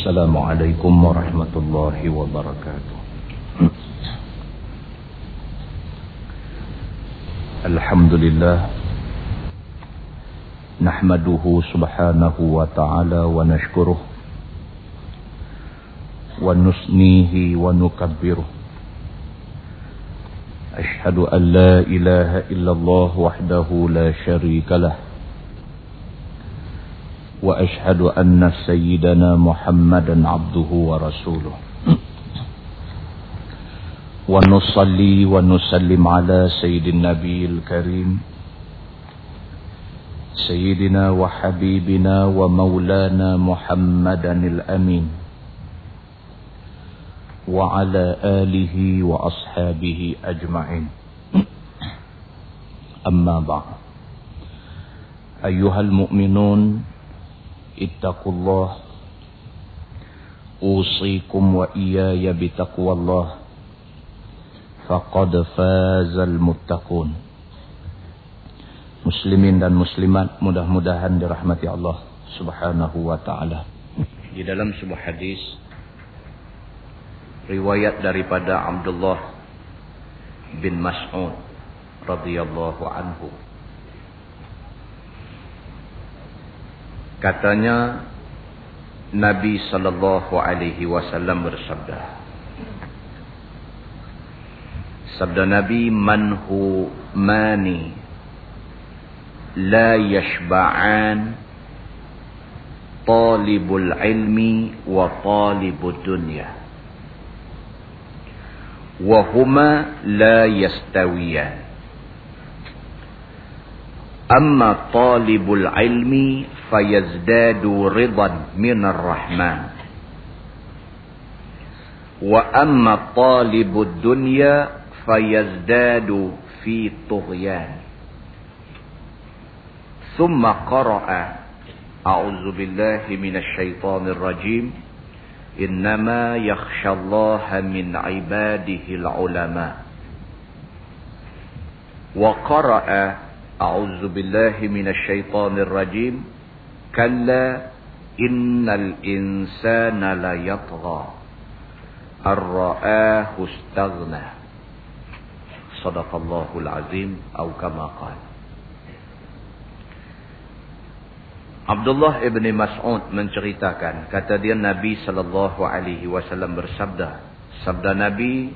السلام عليكم ورحمة الله وبركاته. الحمد لله نحمده سبحانه وتعالى ونشكره ونسنيه ونكبره. أشهد أن لا إله إلا الله وحده لا شريك له. وأشهد أن سيدنا محمدا عبده ورسوله. ونصلي ونسلم على سيد النبي الكريم سيدنا وحبيبنا ومولانا محمدا الأمين وعلى آله وأصحابه أجمعين. أما بعد أيها المؤمنون اتقوا الله أوصيكم وإياي بتقوى الله فقد فاز المتقون Muslimin dan muslimat mudah-mudahan dirahmati Allah Subhanahu wa taala. Di dalam sebuah hadis riwayat daripada Abdullah bin Mas'ud radhiyallahu anhu Katanya Nabi sallallahu alaihi wasallam bersabda Sabda Nabi manhu mani la yashba'an talibul ilmi wa talibud dunya. Wa huma la yastawiyan. Amma talibul ilmi fayazdadu ridan minar rahman wa amma talibud dunya fayazdadu fi tughyan thumma qara'a a'udzu billahi minasy syaithanir rajim innama yakhshallaha min ibadihi ulama wa qara'a a'udzu billahi minasy syaithanir rajim كلا إن الإنسان ليطغى الرآه استغنى صدق الله العظيم أو كما قال Abdullah ibn Mas'ud menceritakan kata dia Nabi sallallahu alaihi wasallam bersabda sabda Nabi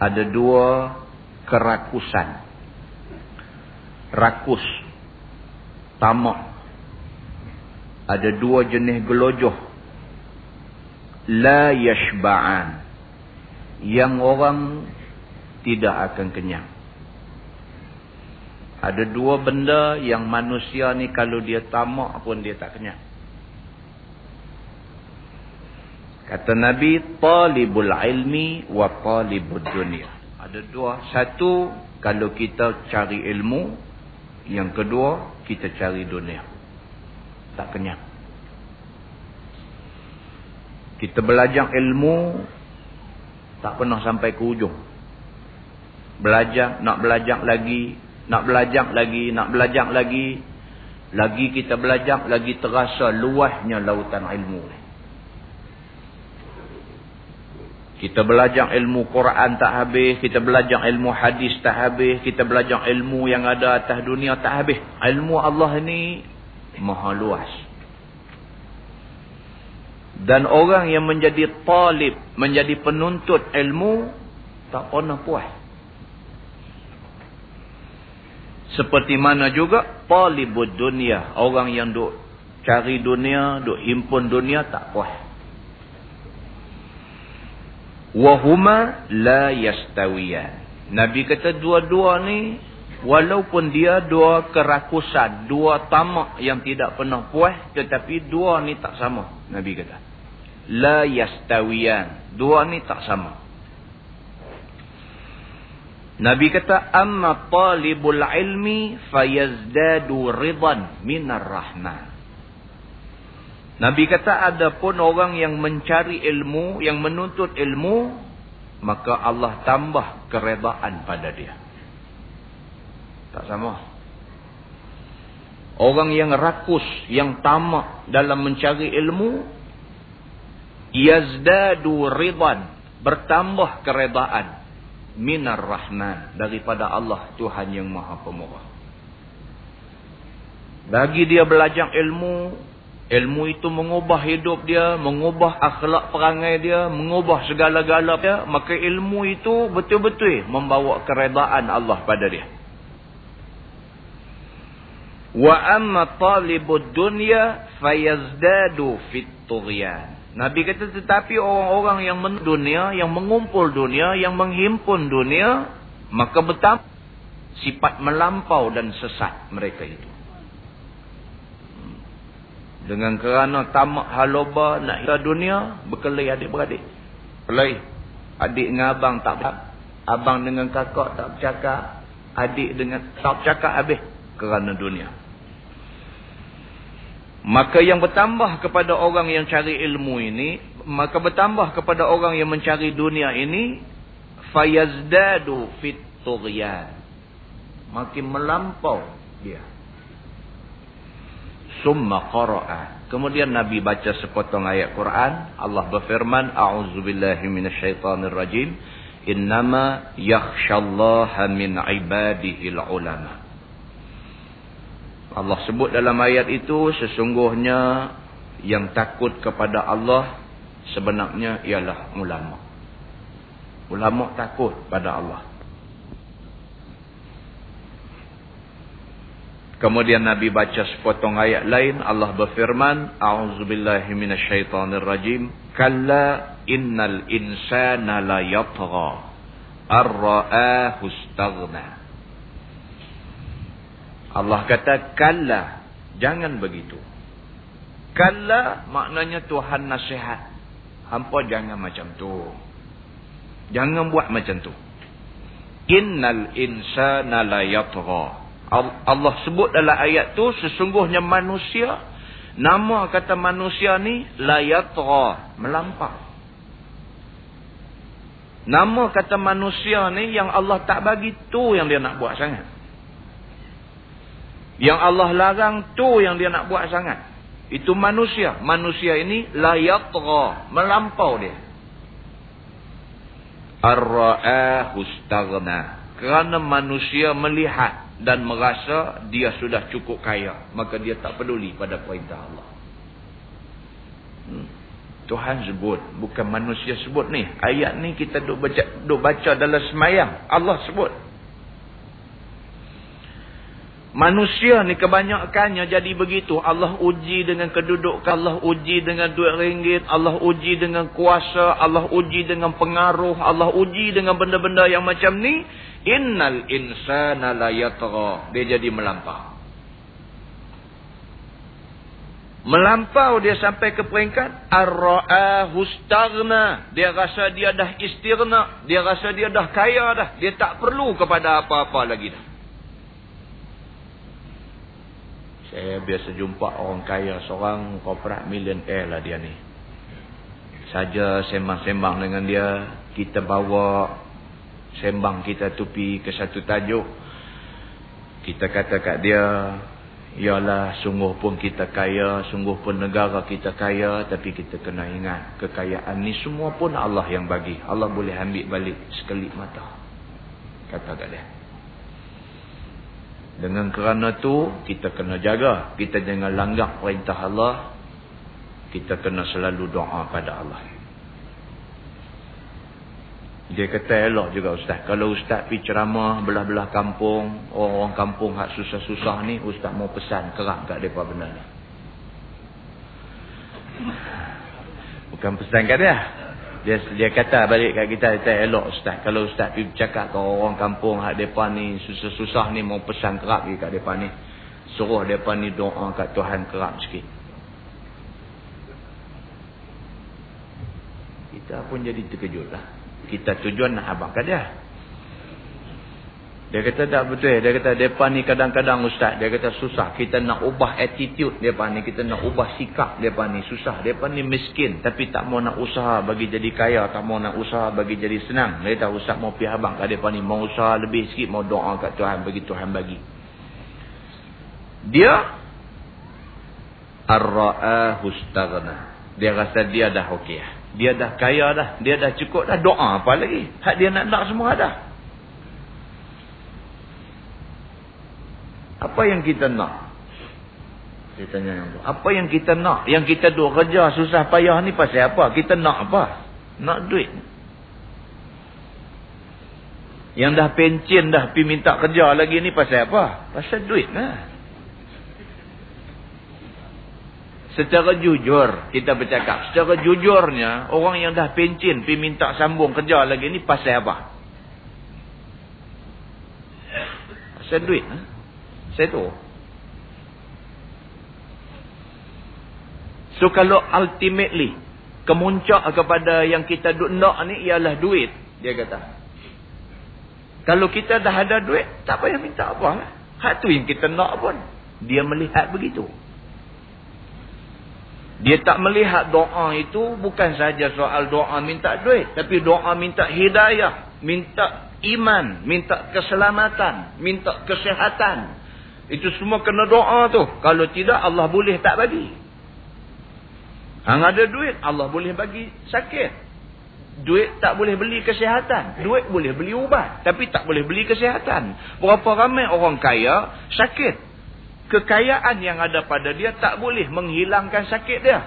ada dua kerakusan rakus tamak ada dua jenis gelojoh. La yashba'an. Yang orang tidak akan kenyang. Ada dua benda yang manusia ni kalau dia tamak pun dia tak kenyang. Kata nabi talibul ilmi wa talibud dunya ada dua. Satu kalau kita cari ilmu. Yang kedua kita cari dunia tak kenyang. Kita belajar ilmu tak pernah sampai ke ujung. Belajar, nak belajar lagi, nak belajar lagi, nak belajar lagi. Lagi kita belajar, lagi terasa luasnya lautan ilmu Kita belajar ilmu Quran tak habis, kita belajar ilmu hadis tak habis, kita belajar ilmu yang ada atas dunia tak habis. Ilmu Allah ni maha luas. Dan orang yang menjadi talib, menjadi penuntut ilmu, tak pernah puas. Seperti mana juga talibud dunia, orang yang duk cari dunia, duk himpun dunia, tak puas. Wahuma la yastawiyan. Nabi kata dua-dua ni Walaupun dia dua kerakusan, dua tamak yang tidak pernah puas, tetapi dua ni tak sama. Nabi kata. La yastawiyan. Dua ni tak sama. Nabi kata, Amma talibul ilmi fayazdadu ridan minar rahman. Nabi kata, ada pun orang yang mencari ilmu, yang menuntut ilmu, maka Allah tambah keredaan pada dia. Tak sama. Orang yang rakus, yang tamak dalam mencari ilmu, yazdadu ridan bertambah keredaan. Minar rahman daripada Allah Tuhan yang Maha Pemurah. Bagi dia belajar ilmu ilmu itu mengubah hidup dia mengubah akhlak perangai dia mengubah segala-gala dia maka ilmu itu betul-betul membawa keredaan Allah pada dia wa amma talibud dunya fayazdadu fit tughyan Nabi kata tetapi orang-orang yang dunia, yang mengumpul dunia, yang menghimpun dunia, maka betam sifat melampau dan sesat mereka itu. Dengan kerana tamak haloba nak hidup dunia, berkelahi adik-beradik. Kelahi. Adik dengan abang tak bercakap. Abang dengan kakak tak bercakap. Adik dengan tak bercakap habis. Kerana dunia. Maka yang bertambah kepada orang yang cari ilmu ini, maka bertambah kepada orang yang mencari dunia ini, fayazdadu fit tughyan. Makin melampau dia. Summa qara'a. Kemudian Nabi baca sepotong ayat Quran, Allah berfirman, a'udzubillahi minasyaitonirrajim, innama yakhsyallaha min ibadihil ulama. Allah sebut dalam ayat itu sesungguhnya yang takut kepada Allah sebenarnya ialah ulama. Ulama takut pada Allah. Kemudian Nabi baca sepotong ayat lain Allah berfirman A'udzubillahi minasyaitonirrajim Kalla innal insana la yatgha ar-ra'ahu istaghna Allah kata kalla jangan begitu. Kalla maknanya Tuhan nasihat. Hampa jangan macam tu. Jangan buat macam tu. Innal insana la yatgha. Allah sebut dalam ayat tu sesungguhnya manusia nama kata manusia ni la yatgha, melampau. Nama kata manusia ni yang Allah tak bagi tu yang dia nak buat sangat. Yang Allah larang tu yang dia nak buat sangat. Itu manusia. Manusia ini layatra. Melampau dia. Ar-ra'ahustagna. Kerana manusia melihat dan merasa dia sudah cukup kaya. Maka dia tak peduli pada perintah Allah. Hmm. Tuhan sebut. Bukan manusia sebut ni. Ayat ni kita duk baca, duk baca dalam semayang. Allah sebut. Manusia ni kebanyakannya jadi begitu. Allah uji dengan kedudukan. Allah uji dengan duit ringgit. Allah uji dengan kuasa. Allah uji dengan pengaruh. Allah uji dengan benda-benda yang macam ni. Innal insana la yatra. Dia jadi melampau. Melampau dia sampai ke peringkat. Ar-ra'ahustagna. Dia rasa dia dah istirna. Dia rasa dia dah kaya dah. Dia tak perlu kepada apa-apa lagi dah. Saya biasa jumpa orang kaya seorang korporat millionaire lah dia ni. Saja sembang-sembang dengan dia, kita bawa sembang kita tupi ke satu tajuk. Kita kata kat dia, Yalah sungguh pun kita kaya, sungguh pun negara kita kaya, tapi kita kena ingat kekayaan ni semua pun Allah yang bagi. Allah boleh ambil balik sekelip mata. Kata kat dia. Dengan kerana tu kita kena jaga. Kita jangan langgar perintah Allah. Kita kena selalu doa pada Allah. Dia kata elok juga ustaz. Kalau ustaz pergi ceramah belah-belah kampung. Orang-orang kampung hak susah-susah ni. Ustaz mau pesan kerap kat mereka benda ni. Bukan pesan kat dia. Dia dia kata balik kat kita kita elok ustaz kalau ustaz pergi bercakap ke orang kampung hak depa ni susah-susah ni mau pesan kerap pergi kat depa ni. Suruh depa ni doa kat Tuhan kerap sikit. Kita pun jadi terkejutlah. Kita tujuan nak abang kat dia. Dia kata tak betul. Dia kata depan ni kadang-kadang ustaz. Dia kata susah. Kita nak ubah attitude depan ni. Kita nak ubah sikap depan ni. Susah. Depan ni miskin. Tapi tak mau nak usaha bagi jadi kaya. Tak mau nak usaha bagi jadi senang. Dia kata ustaz mau pergi abang kat depan ni. Mau usaha lebih sikit. Mau doa kat Tuhan. Bagi Tuhan bagi. Dia. Staghna. Dia rasa dia dah okey lah. Dia dah kaya dah. Dia dah cukup dah. Doa apa lagi? Hak dia nak nak semua dah. Apa yang kita nak? Saya tanya yang tu. Apa yang kita nak? Yang kita duk kerja susah payah ni pasal apa? Kita nak apa? Nak duit. Yang dah pencin dah pergi minta kerja lagi ni pasal apa? Pasal duit lah. Secara jujur kita bercakap. Secara jujurnya orang yang dah pencin pergi minta sambung kerja lagi ni pasal apa? Pasal duit. Ha? Saya tahu. So kalau ultimately kemuncak kepada yang kita duk nak ni ialah duit. Dia kata. Kalau kita dah ada duit, tak payah minta apa. Hak tu yang kita nak pun. Dia melihat begitu. Dia tak melihat doa itu bukan saja soal doa minta duit. Tapi doa minta hidayah. Minta iman. Minta keselamatan. Minta kesehatan. Itu semua kena doa tu. Kalau tidak Allah boleh tak bagi. Hang ada duit Allah boleh bagi sakit. Duit tak boleh beli kesehatan. Duit boleh beli ubat. Tapi tak boleh beli kesehatan. Berapa ramai orang kaya sakit kekayaan yang ada pada dia tak boleh menghilangkan sakit dia.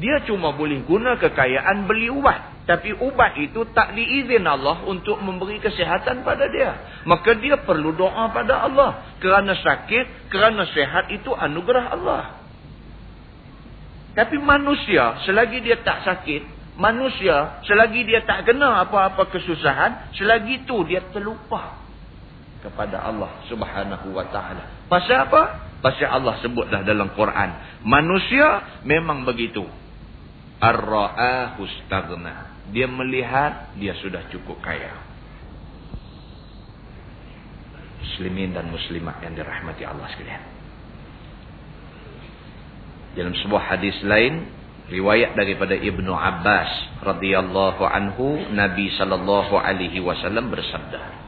Dia cuma boleh guna kekayaan beli ubat. Tapi ubat itu tak diizin Allah untuk memberi kesihatan pada dia. Maka dia perlu doa pada Allah. Kerana sakit, kerana sehat itu anugerah Allah. Tapi manusia selagi dia tak sakit, manusia selagi dia tak kena apa-apa kesusahan, selagi itu dia terlupa kepada Allah subhanahu wa ta'ala. Pasal apa? Pasal Allah sebut dah dalam Quran. Manusia memang begitu. Ar-ra'ahu staghna. Dia melihat dia sudah cukup kaya. Muslimin dan muslimat yang dirahmati Allah sekalian. Dalam sebuah hadis lain, riwayat daripada Ibnu Abbas radhiyallahu anhu, Nabi sallallahu alaihi wasallam bersabda,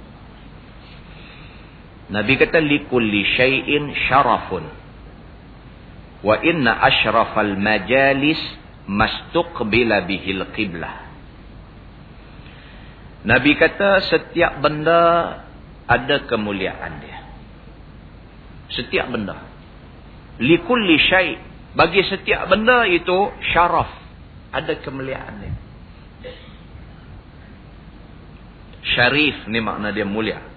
Nabi kata likulli syai'in syarafun. Wa inna ashrafal majalis mastuqbila bihil qiblah. Nabi kata setiap benda ada kemuliaan dia. Setiap benda. Likulli syai' bagi setiap benda itu syaraf. Ada kemuliaan dia. Syarif ni makna dia mulia.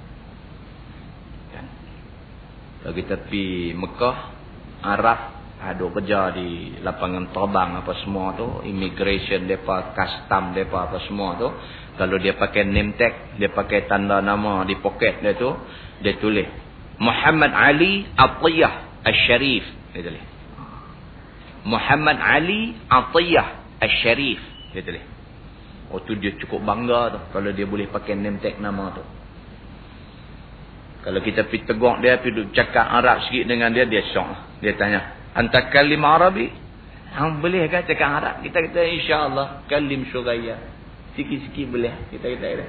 Kalau kita pergi Mekah, Arab, ada kerja di lapangan terbang apa semua tu, immigration depa, custom depa apa semua tu, kalau dia pakai name tag, dia pakai tanda nama di poket dia tu, dia tulis Muhammad Ali Atiyah Al-Sharif, dia tulis. Muhammad Ali Atiyah Al-Sharif, dia tulis. Oh tu dia cukup bangga tu kalau dia boleh pakai name tag nama tu. Kalau kita pergi tegur dia, pergi cakap Arab sikit dengan dia, dia syok. Dia tanya, Anta kalim Arabi? Boleh kan cakap Arab? Kita kata, insyaAllah, kalim syuraya. Sikit-sikit boleh. Kita kata, kata.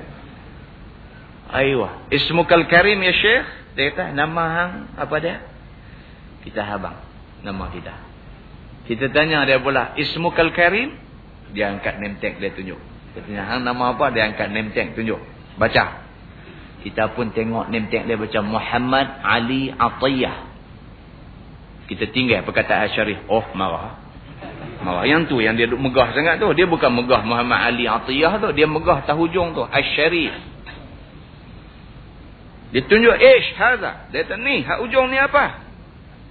Aywa. Ismukal karim ya syekh? Dia kata, nama hang, apa dia? Kita habang. Nama kita. Kita tanya dia pula, Ismukal karim? Dia angkat name tag, dia tunjuk. Kita tanya, hang nama apa? Dia angkat name tag, tunjuk. Baca. Kita pun tengok name tag dia macam Muhammad Ali Atiyah. Kita tinggal perkataan Syarif. Oh, marah. Marah. Yang tu, yang dia megah sangat tu. Dia bukan megah Muhammad Ali Atiyah tu. Dia megah tahujung tu. Asyarif. Dia tunjuk, ish, haza. Dia kata, ni, hak ujung ni apa?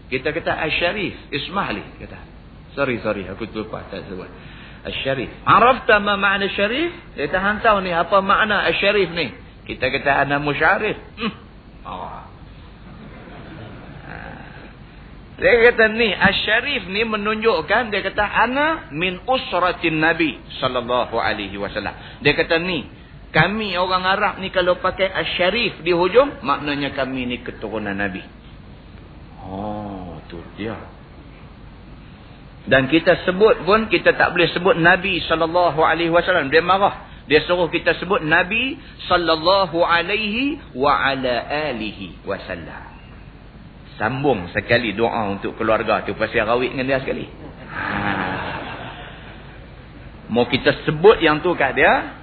Kita kata, Asyarif. Ismahli. Kata, sorry, sorry. Aku lupa. Tak sebut. Asyarif. Arafta ma ma'na syarif? Dia kata, hantau ni. Apa makna Asyarif ni? Kita kata ana musyarif. Hmm. Oh. Dia kata ni, Asyarif ni menunjukkan, dia kata, ana min usratin Nabi sallallahu alaihi wasallam. Dia kata ni, kami orang Arab ni kalau pakai Asyarif di hujung, maknanya kami ni keturunan Nabi. Oh, tu dia. Dan kita sebut pun, kita tak boleh sebut Nabi sallallahu alaihi wasallam. Dia marah. Dia suruh kita sebut Nabi sallallahu alaihi wa ala alihi wasallam. Sambung sekali doa untuk keluarga tu pasal rawit dengan dia sekali. Ha. Mau kita sebut yang tu kat dia.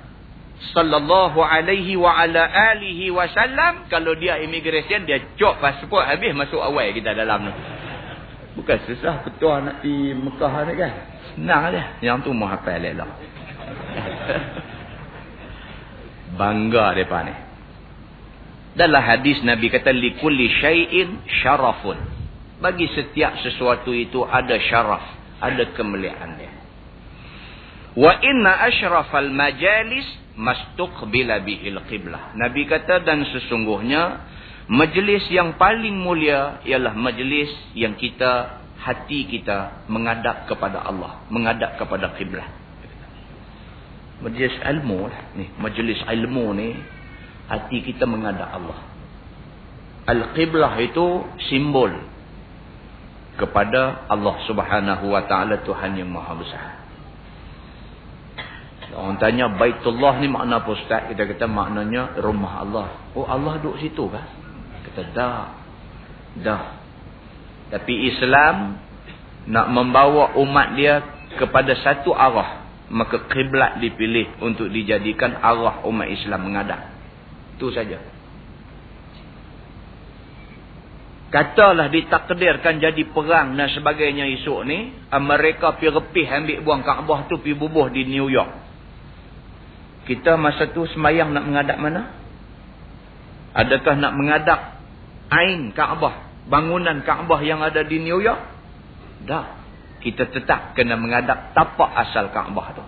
Sallallahu alaihi wa ala alihi wasallam. Kalau dia immigration, dia cok pasport habis masuk awal kita dalam ni. Bukan susah betul nak di Mekah ni kan. Senang dia. Yang tu mau hafal lelah. Bangga mereka ni. Dalam hadis Nabi kata, Likulli syai'in syarafun. Bagi setiap sesuatu itu ada syaraf. Ada kemuliaan dia. Wa inna ashrafal majalis mastuqbila bihil qiblah. Nabi kata, dan sesungguhnya, Majlis yang paling mulia ialah majlis yang kita, hati kita mengadap kepada Allah. Mengadap kepada Qiblah. Majlis ilmu lah. Ni, majlis ilmu ni, hati kita mengadap Allah. Al-Qiblah itu simbol kepada Allah subhanahu wa ta'ala Tuhan yang maha besar. Orang tanya Baitullah ni makna apa Ustaz? Kita kata maknanya rumah Allah. Oh Allah duduk situ kah? kata dah dah tapi Islam nak membawa umat dia kepada satu arah maka kiblat dipilih untuk dijadikan arah umat Islam mengadap itu saja katalah ditakdirkan jadi perang dan sebagainya esok ni mereka pergi repih ambil buang Kaabah tu pergi bubuh di New York kita masa tu semayang nak mengadap mana adakah nak mengadap Ain Kaabah. Bangunan Kaabah yang ada di New York. Dah. Kita tetap kena mengadap tapak asal Kaabah tu.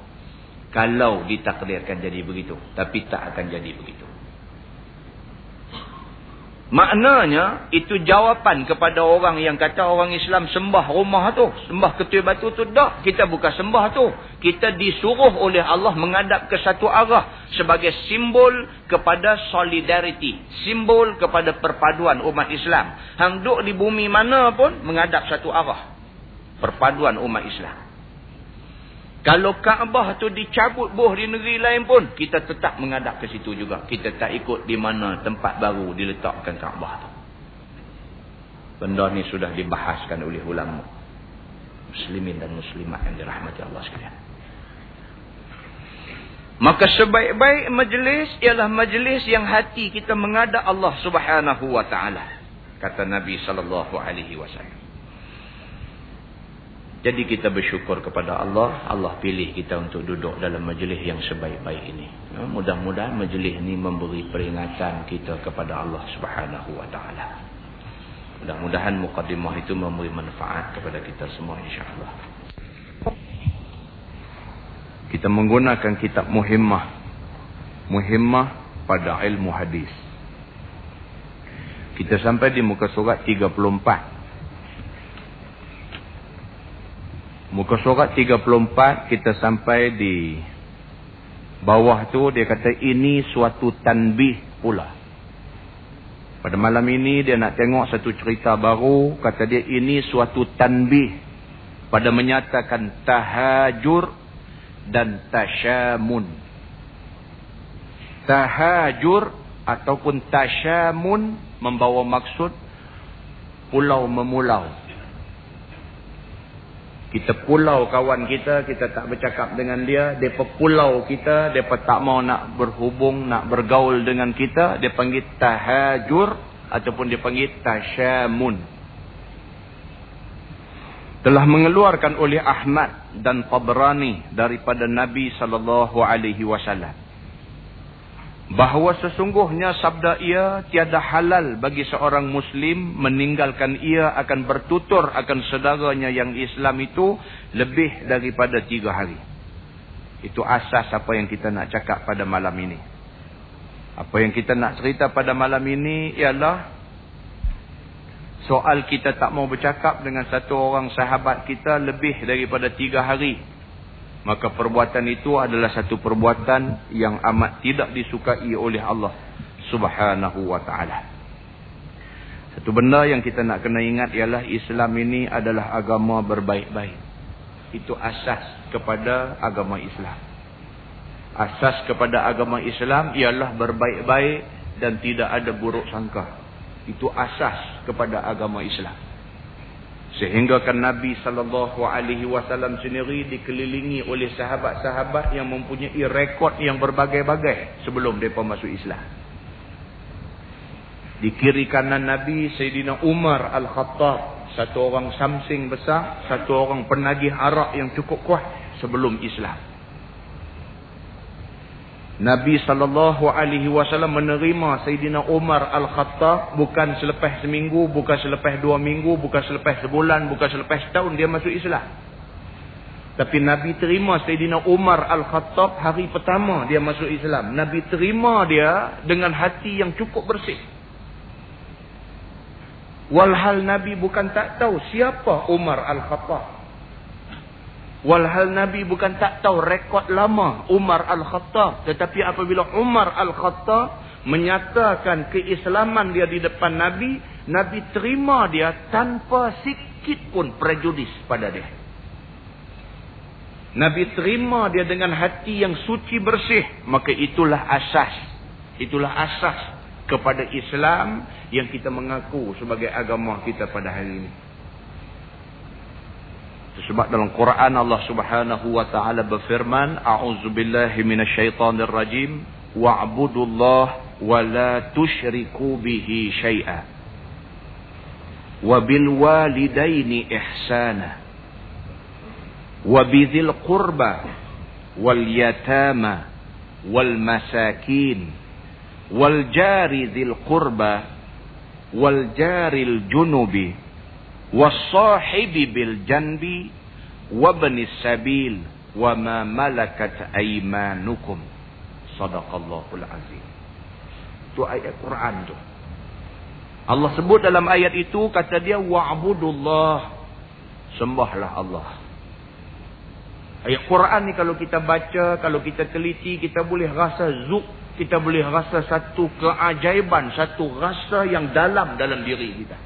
Kalau ditakdirkan jadi begitu. Tapi tak akan jadi begitu. Maknanya itu jawapan kepada orang yang kata orang Islam sembah rumah tu. Sembah ketua batu tu. Tak. Kita bukan sembah tu. Kita disuruh oleh Allah menghadap ke satu arah. Sebagai simbol kepada solidariti. Simbol kepada perpaduan umat Islam. Hang duk di bumi mana pun menghadap satu arah. Perpaduan umat Islam. Kalau Kaabah tu dicabut boh di negeri lain pun, kita tetap mengadap ke situ juga. Kita tak ikut di mana tempat baru diletakkan Kaabah tu. Benda ni sudah dibahaskan oleh ulama. Muslimin dan muslimat yang dirahmati Allah sekalian. Maka sebaik-baik majlis ialah majlis yang hati kita mengadap Allah subhanahu wa ta'ala. Kata Nabi sallallahu alaihi wasallam. Jadi kita bersyukur kepada Allah. Allah pilih kita untuk duduk dalam majlis yang sebaik-baik ini. Ya, mudah-mudahan majlis ini memberi peringatan kita kepada Allah subhanahu ta'ala. Mudah-mudahan muqaddimah itu memberi manfaat kepada kita semua insyaAllah. Kita menggunakan kitab muhimmah. Muhimmah pada ilmu hadis. Kita sampai di muka surat 34. Muka surat 34 kita sampai di bawah tu dia kata ini suatu tanbih pula. Pada malam ini dia nak tengok satu cerita baru. Kata dia ini suatu tanbih pada menyatakan tahajur dan tasyamun. Tahajur ataupun tasyamun membawa maksud pulau memulau kita pulau kawan kita, kita tak bercakap dengan dia. Dia pulau kita, dia tak mau nak berhubung, nak bergaul dengan kita. Dia panggil tahajur ataupun dia panggil tasyamun. Telah mengeluarkan oleh Ahmad dan Tabrani daripada Nabi wasallam bahawa sesungguhnya sabda ia tiada halal bagi seorang muslim meninggalkan ia akan bertutur akan saudaranya yang Islam itu lebih daripada tiga hari. Itu asas apa yang kita nak cakap pada malam ini. Apa yang kita nak cerita pada malam ini ialah soal kita tak mau bercakap dengan satu orang sahabat kita lebih daripada tiga hari maka perbuatan itu adalah satu perbuatan yang amat tidak disukai oleh Allah subhanahu wa ta'ala. Satu benda yang kita nak kena ingat ialah Islam ini adalah agama berbaik-baik. Itu asas kepada agama Islam. Asas kepada agama Islam ialah berbaik-baik dan tidak ada buruk sangka. Itu asas kepada agama Islam Sehingga kan Nabi sallallahu alaihi wasallam sendiri dikelilingi oleh sahabat-sahabat yang mempunyai rekod yang berbagai-bagai sebelum depa masuk Islam. Di kiri kanan Nabi Sayyidina Umar Al-Khattab, satu orang samsing besar, satu orang penagih arak yang cukup kuat sebelum Islam. Nabi sallallahu alaihi wasallam menerima Sayyidina Umar Al-Khattab bukan selepas seminggu, bukan selepas dua minggu, bukan selepas sebulan, bukan selepas setahun dia masuk Islam. Tapi Nabi terima Sayyidina Umar Al-Khattab hari pertama dia masuk Islam. Nabi terima dia dengan hati yang cukup bersih. Walhal Nabi bukan tak tahu siapa Umar Al-Khattab. Walhal Nabi bukan tak tahu rekod lama Umar Al-Khattab. Tetapi apabila Umar Al-Khattab menyatakan keislaman dia di depan Nabi. Nabi terima dia tanpa sikit pun prejudis pada dia. Nabi terima dia dengan hati yang suci bersih. Maka itulah asas. Itulah asas kepada Islam yang kita mengaku sebagai agama kita pada hari ini. Sebab dalam Quran Allah Subhanahu wa taala berfirman, "A'udzubillahi minasyaitonir rajim, wa'budullah wa la tusyriku bihi syai'a." Wa bil walidaini ihsana. Wa bidzil qurba wal yatama wal masakin wal jari dzil qurba wal jaril junubi wasahibi bil janbi wabni sabil wa ma malakat aymanukum. Sadaqallahul azim. Itu ayat Quran tu. Allah sebut dalam ayat itu kata dia wa'budullah. Sembahlah Allah. Ayat Quran ni kalau kita baca kalau kita teliti kita boleh rasa zuk kita boleh rasa satu keajaiban satu rasa yang dalam dalam diri kita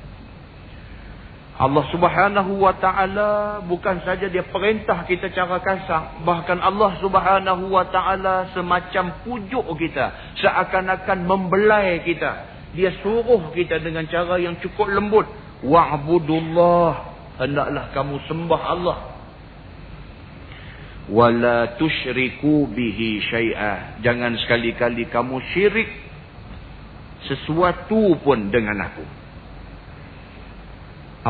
Allah subhanahu wa ta'ala bukan saja dia perintah kita cara kasar. Bahkan Allah subhanahu wa ta'ala semacam pujuk kita. Seakan-akan membelai kita. Dia suruh kita dengan cara yang cukup lembut. Wa'budullah. Hendaklah kamu sembah Allah. Wala tushriku bihi syai'ah. Jangan sekali-kali kamu syirik sesuatu pun dengan aku.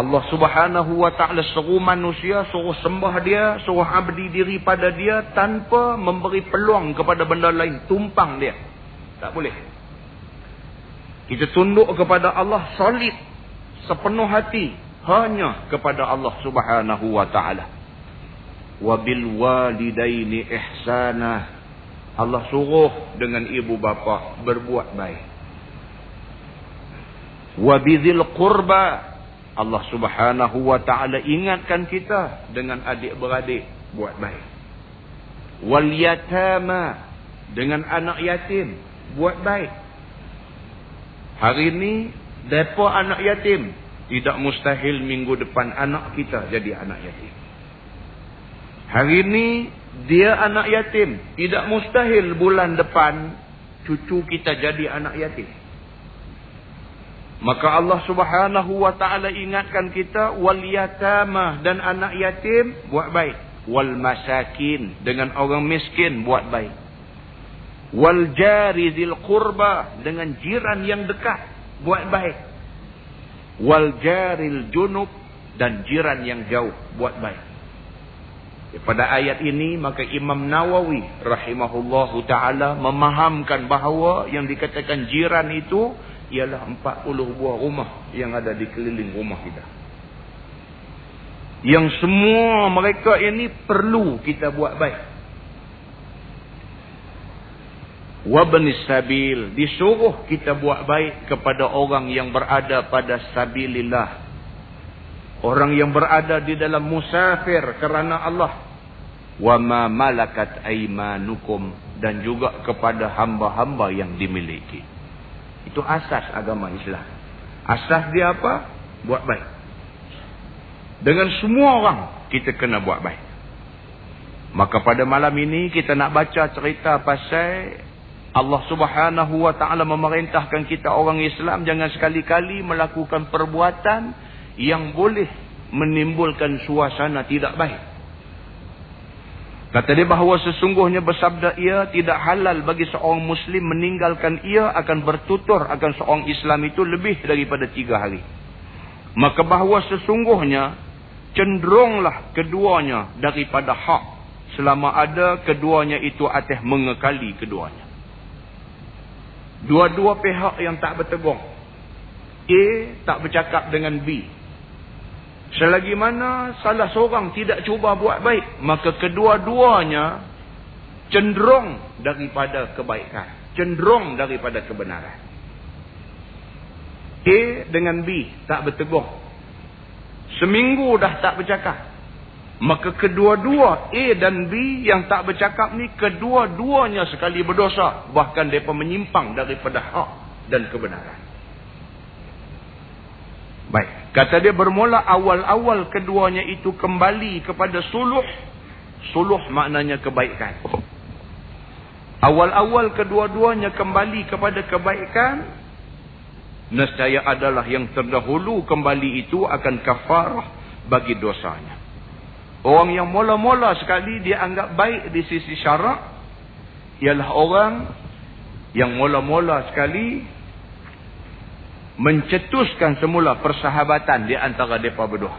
Allah subhanahu wa ta'ala suruh manusia, suruh sembah dia, suruh abdi diri pada dia tanpa memberi peluang kepada benda lain. Tumpang dia. Tak boleh. Kita tunduk kepada Allah solid. Sepenuh hati. Hanya kepada Allah subhanahu wa ta'ala. Wabil walidaini ihsanah. Allah suruh dengan ibu bapa berbuat baik. Wabidil qurba Allah subhanahu wa ta'ala ingatkan kita dengan adik-beradik buat baik. Wal yatama dengan anak yatim buat baik. Hari ini depa anak yatim tidak mustahil minggu depan anak kita jadi anak yatim. Hari ini dia anak yatim tidak mustahil bulan depan cucu kita jadi anak yatim. Maka Allah subhanahu wa ta'ala ingatkan kita wal yatama dan anak yatim buat baik. Wal masakin dengan orang miskin buat baik. Wal jari zil qurba dengan jiran yang dekat buat baik. Wal jaril junub dan jiran yang jauh buat baik. Pada ayat ini maka Imam Nawawi rahimahullahu taala memahamkan bahawa yang dikatakan jiran itu ialah 40 buah rumah yang ada di keliling rumah kita. Yang semua mereka ini perlu kita buat baik. Wabni sabil. Disuruh kita buat baik kepada orang yang berada pada sabilillah. Orang yang berada di dalam musafir kerana Allah. Wama malakat aimanukum. Dan juga kepada hamba-hamba yang dimiliki. Itu asas agama Islam. Asas dia apa? Buat baik. Dengan semua orang, kita kena buat baik. Maka pada malam ini, kita nak baca cerita pasal Allah subhanahu wa ta'ala memerintahkan kita orang Islam jangan sekali-kali melakukan perbuatan yang boleh menimbulkan suasana tidak baik. Kata dia bahawa sesungguhnya bersabda ia tidak halal bagi seorang Muslim meninggalkan ia akan bertutur akan seorang Islam itu lebih daripada tiga hari. Maka bahawa sesungguhnya cenderunglah keduanya daripada hak selama ada keduanya itu atas mengekali keduanya. Dua-dua pihak yang tak bertegur. A tak bercakap dengan B. Selagi mana salah seorang tidak cuba buat baik, maka kedua-duanya cenderung daripada kebaikan. Cenderung daripada kebenaran. A dengan B tak bertegur. Seminggu dah tak bercakap. Maka kedua-dua A dan B yang tak bercakap ni kedua-duanya sekali berdosa. Bahkan mereka menyimpang daripada hak dan kebenaran. Baik. Kata dia bermula awal-awal keduanya itu kembali kepada suluh. Suluh maknanya kebaikan. Awal-awal kedua-duanya kembali kepada kebaikan. Nescaya adalah yang terdahulu kembali itu akan kafarah bagi dosanya. Orang yang mula-mula sekali dia anggap baik di sisi syarak. Ialah orang yang mula-mula sekali mencetuskan semula persahabatan di antara mereka berdua.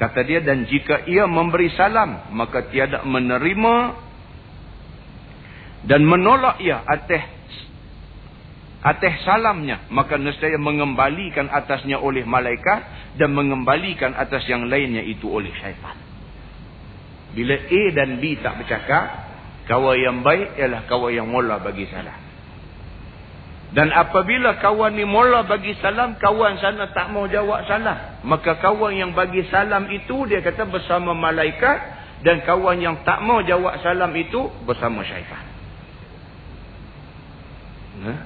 Kata dia, dan jika ia memberi salam, maka tiada menerima dan menolak ia atas atas salamnya, maka nescaya mengembalikan atasnya oleh malaikat dan mengembalikan atas yang lainnya itu oleh syaitan. Bila A dan B tak bercakap, kawan yang baik ialah kawan yang mula bagi salam. Dan apabila kawan ni mula bagi salam, kawan sana tak mau jawab salam. Maka kawan yang bagi salam itu, dia kata bersama malaikat. Dan kawan yang tak mau jawab salam itu, bersama syaitan. Nah.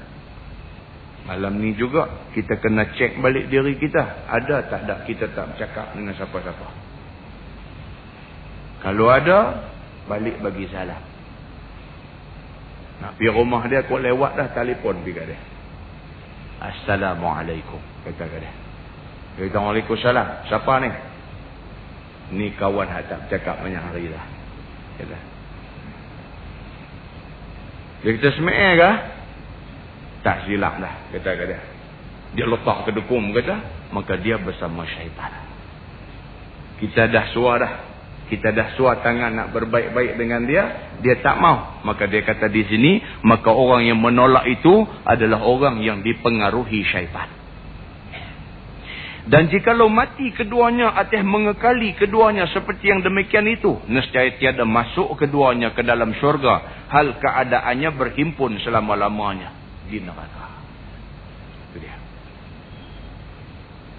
Malam ni juga, kita kena cek balik diri kita. Ada tak ada kita tak bercakap dengan siapa-siapa. Kalau ada, balik bagi salam. Nak pergi rumah dia kau lewat dah telefon pergi kat dia. Assalamualaikum kata kat dia. Dia kata Waalaikumsalam. Siapa ni? Ni kawan hak tak cakap banyak hari dah. Kata. Dia kata semek ke? Tak silap dah kata kat dia. Dia letak ke dukung kata. Maka dia bersama syaitan. Kita dah suara dah kita dah suat tangan nak berbaik-baik dengan dia, dia tak mau. Maka dia kata di sini, maka orang yang menolak itu adalah orang yang dipengaruhi syaitan. Dan jikalau mati keduanya atas mengekali keduanya seperti yang demikian itu, nescaya tiada masuk keduanya ke dalam syurga, hal keadaannya berhimpun selama-lamanya di neraka. Itu dia.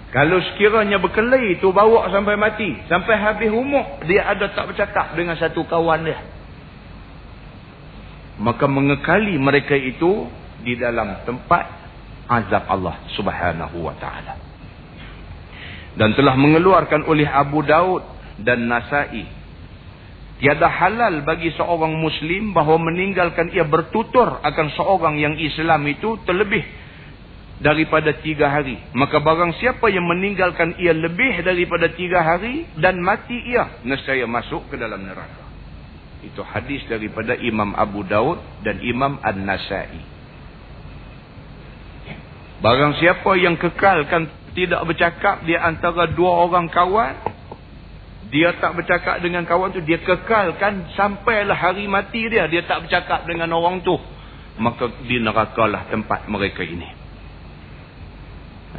Kalau sekiranya berkelahi itu bawa sampai mati. Sampai habis umur. Dia ada tak bercakap dengan satu kawan dia. Maka mengekali mereka itu di dalam tempat azab Allah subhanahu wa ta'ala. Dan telah mengeluarkan oleh Abu Daud dan Nasai. Tiada halal bagi seorang Muslim bahawa meninggalkan ia bertutur akan seorang yang Islam itu terlebih daripada tiga hari. Maka barang siapa yang meninggalkan ia lebih daripada tiga hari dan mati ia, nescaya masuk ke dalam neraka. Itu hadis daripada Imam Abu Daud dan Imam An-Nasai. Barang siapa yang kekalkan tidak bercakap di antara dua orang kawan, dia tak bercakap dengan kawan tu, dia kekalkan sampailah hari mati dia, dia tak bercakap dengan orang tu. Maka di neraka lah tempat mereka ini.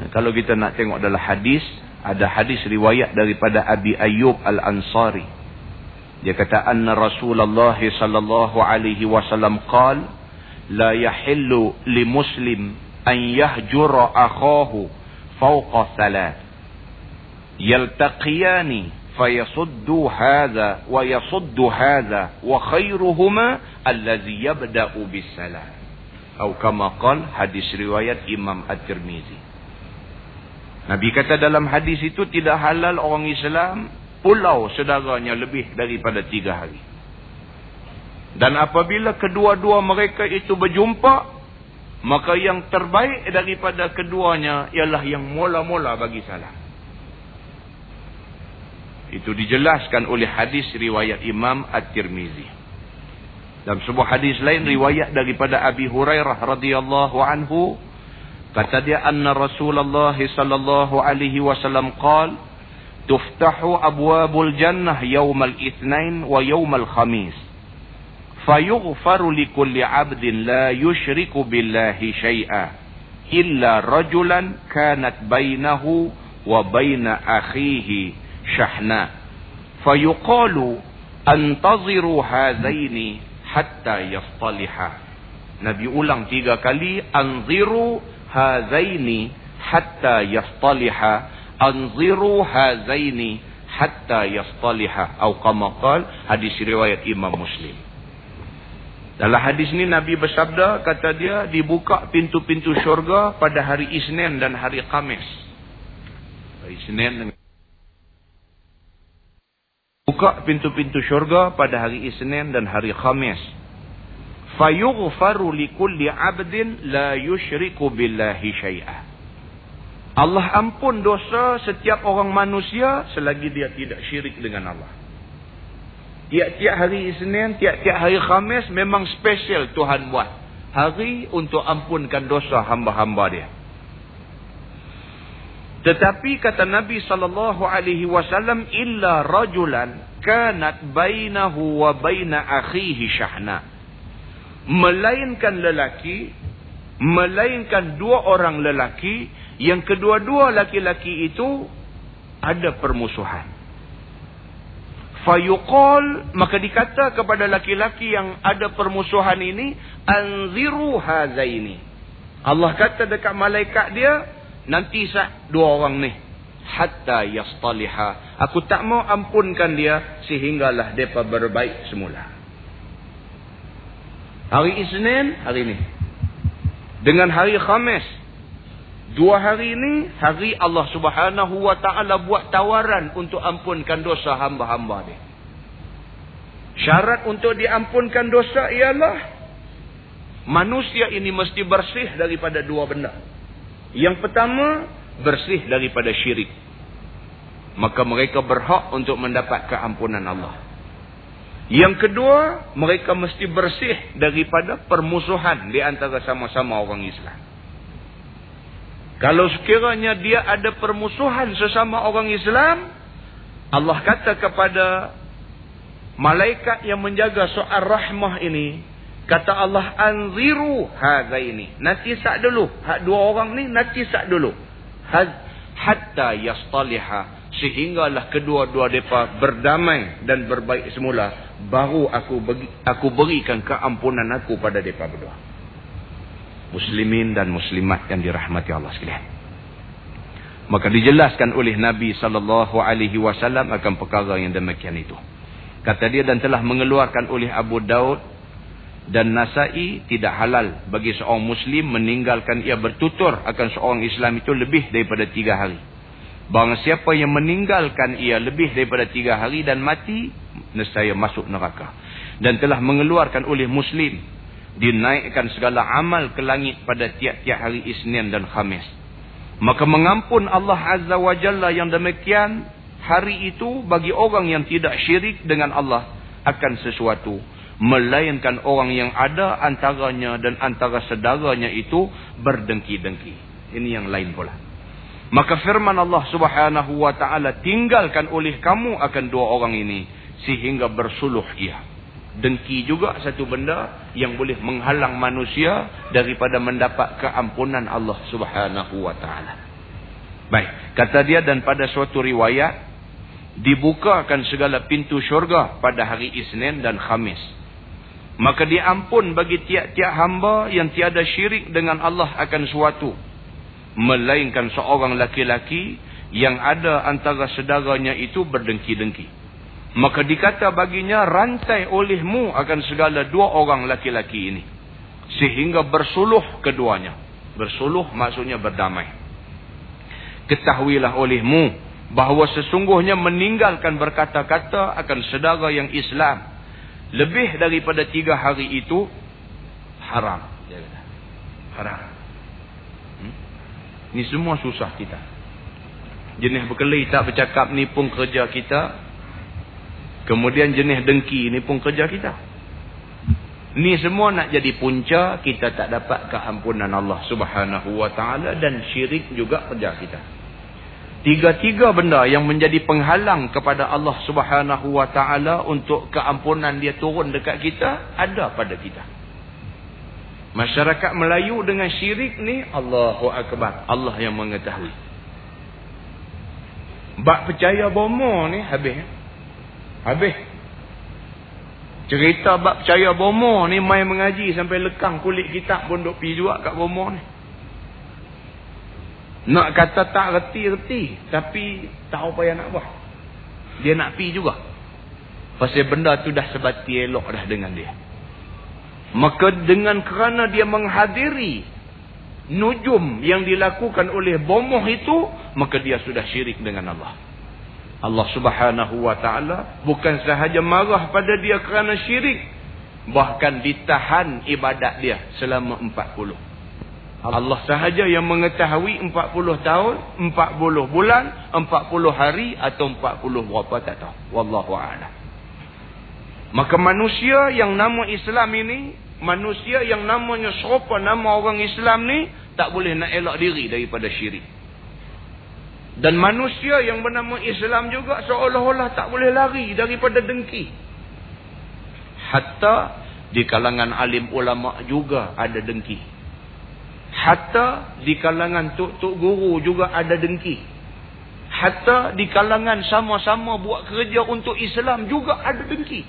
Kalau kita nak tengok dalam hadis, ada hadis riwayat daripada Abi Ayyub Al-Ansari. Dia kata anna Rasulullah sallallahu alaihi wasallam qala la yahillu li muslim an yahjura akhahu fawqa thalath yaltaqiyani fayasuddu hadha wa yasuddu hadha wa khairuhuma allazi yabda'u bis salam atau kama qala hadis riwayat Imam At-Tirmizi Nabi kata dalam hadis itu tidak halal orang Islam pulau saudaranya lebih daripada tiga hari. Dan apabila kedua-dua mereka itu berjumpa, maka yang terbaik daripada keduanya ialah yang mula-mula bagi salam. Itu dijelaskan oleh hadis riwayat Imam At-Tirmizi. Dalam sebuah hadis lain riwayat daripada Abi Hurairah radhiyallahu anhu kata dia anna Rasulullah sallallahu alaihi wasallam qala tuftahu abwabul jannah yaumal itsnain wa yaumal khamis fayughfaru likulli 'abdin la yushriku billahi syai'a illa rajulan kanat bainahu wa baina akhihi syahna fayuqalu antaziru hadzaini hatta yaftaliha Nabi ulang tiga kali anziru hazaini hatta yaftaliha anziru hazaini hatta yaftaliha atau kama qal hadis riwayat Imam Muslim dalam hadis ni Nabi bersabda kata dia dibuka pintu-pintu syurga pada hari Isnin dan hari Khamis. Hari Isnin dan buka pintu-pintu syurga pada hari Isnin dan hari Khamis. Fayughfaru likulli 'abdin la yushriku billahi syai'a. Allah ampun dosa setiap orang manusia selagi dia tidak syirik dengan Allah. Tiap-tiap hari Isnin, tiap-tiap hari Khamis memang special Tuhan buat. Hari untuk ampunkan dosa hamba-hamba dia. Tetapi kata Nabi sallallahu alaihi wasallam illa rajulan kanat bainahu wa baina akhihi syahna. Melainkan lelaki, melainkan dua orang lelaki yang kedua-dua laki-laki itu ada permusuhan. Fayuqal maka dikata kepada laki-laki yang ada permusuhan ini anziru hazaini. Allah kata dekat malaikat dia nanti sah dua orang ni. Hatta yastaliha. Aku tak mau ampunkan dia sehinggalah depa berbaik semula hari Isnin hari ini dengan hari Khamis Dua hari ini, hari Allah subhanahu wa ta'ala buat tawaran untuk ampunkan dosa hamba-hamba dia. Syarat untuk diampunkan dosa ialah, manusia ini mesti bersih daripada dua benda. Yang pertama, bersih daripada syirik. Maka mereka berhak untuk mendapat keampunan Allah. Yang kedua, mereka mesti bersih daripada permusuhan di antara sama-sama orang Islam. Kalau sekiranya dia ada permusuhan sesama orang Islam, Allah kata kepada malaikat yang menjaga soal rahmah ini, kata Allah anziru ini. Nanti sak dulu. Hak dua orang ni nanti sak dulu. Hatta yastaliha sehinggalah kedua-dua depa berdamai dan berbaik semula baru aku bagi, aku berikan keampunan aku pada depa berdua muslimin dan muslimat yang dirahmati Allah sekalian. Maka dijelaskan oleh Nabi wasallam akan perkara yang demikian itu. Kata dia dan telah mengeluarkan oleh Abu Daud dan Nasai tidak halal bagi seorang muslim meninggalkan ia bertutur akan seorang Islam itu lebih daripada tiga hari. Barang siapa yang meninggalkan ia lebih daripada tiga hari dan mati, nescaya masuk neraka. Dan telah mengeluarkan oleh muslim dinaikkan segala amal ke langit pada tiap-tiap hari Isnin dan Khamis. Maka mengampun Allah Azza wa Jalla yang demikian hari itu bagi orang yang tidak syirik dengan Allah akan sesuatu. Melainkan orang yang ada antaranya dan antara sedaranya itu berdengki-dengki. Ini yang lain pula. Maka firman Allah subhanahu wa ta'ala tinggalkan oleh kamu akan dua orang ini. Sehingga bersuluh ia dengki juga satu benda yang boleh menghalang manusia daripada mendapat keampunan Allah Subhanahu wa taala. Baik, kata dia dan pada suatu riwayat dibukakan segala pintu syurga pada hari Isnin dan Khamis. Maka diampun bagi tiap-tiap hamba yang tiada syirik dengan Allah akan suatu melainkan seorang laki-laki yang ada antara sedaranya itu berdengki-dengki. Maka dikata baginya rantai olehmu akan segala dua orang laki-laki ini. Sehingga bersuluh keduanya. Bersuluh maksudnya berdamai. Ketahuilah olehmu bahawa sesungguhnya meninggalkan berkata-kata akan sedara yang Islam. Lebih daripada tiga hari itu haram. Haram. Hmm? Ini semua susah kita. Jenis berkeli tak bercakap ni pun kerja kita Kemudian jenis dengki ni pun kerja kita. Ni semua nak jadi punca kita tak dapat keampunan Allah subhanahu wa ta'ala dan syirik juga kerja kita. Tiga-tiga benda yang menjadi penghalang kepada Allah subhanahu wa ta'ala untuk keampunan dia turun dekat kita, ada pada kita. Masyarakat Melayu dengan syirik ni, Allahu Akbar. Allah yang mengetahui. Bak percaya bomo ni, habis. Habis. Cerita bak percaya bomo ni, main mengaji sampai lekang kulit kitab pun duk pergi juga kat bomo ni. Nak kata tak reti-reti. Tapi tak apa yang nak buat. Dia nak pi juga. Pasal benda tu dah sebati elok dah dengan dia. Maka dengan kerana dia menghadiri nujum yang dilakukan oleh bomoh itu. Maka dia sudah syirik dengan Allah. Allah subhanahu wa ta'ala bukan sahaja marah pada dia kerana syirik. Bahkan ditahan ibadat dia selama 40. Allah sahaja yang mengetahui 40 tahun, 40 bulan, 40 hari atau 40 berapa tak tahu. Wallahu a'lam. Maka manusia yang nama Islam ini, manusia yang namanya serupa nama orang Islam ni tak boleh nak elak diri daripada syirik. Dan manusia yang bernama Islam juga seolah-olah tak boleh lari daripada dengki. Hatta di kalangan alim ulama juga ada dengki. Hatta di kalangan tuk-tuk guru juga ada dengki. Hatta di kalangan sama-sama buat kerja untuk Islam juga ada dengki.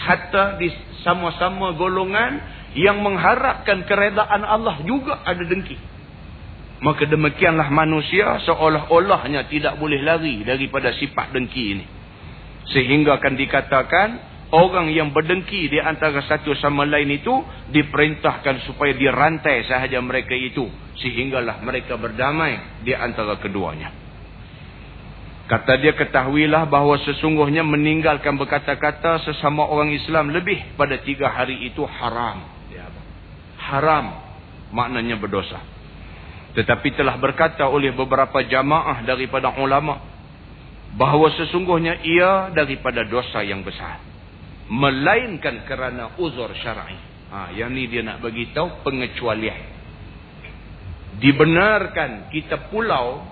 Hatta di sama-sama golongan yang mengharapkan keredaan Allah juga ada dengki. Maka demikianlah manusia seolah-olahnya tidak boleh lari daripada sifat dengki ini. Sehingga akan dikatakan orang yang berdengki di antara satu sama lain itu diperintahkan supaya dirantai sahaja mereka itu. Sehinggalah mereka berdamai di antara keduanya. Kata dia ketahuilah bahawa sesungguhnya meninggalkan berkata-kata sesama orang Islam lebih pada tiga hari itu haram. Haram maknanya berdosa tetapi telah berkata oleh beberapa jamaah daripada ulama bahawa sesungguhnya ia daripada dosa yang besar melainkan kerana uzur syar'i. Ha, yang ni dia nak bagi tahu pengecualian. Dibenarkan kita pulau,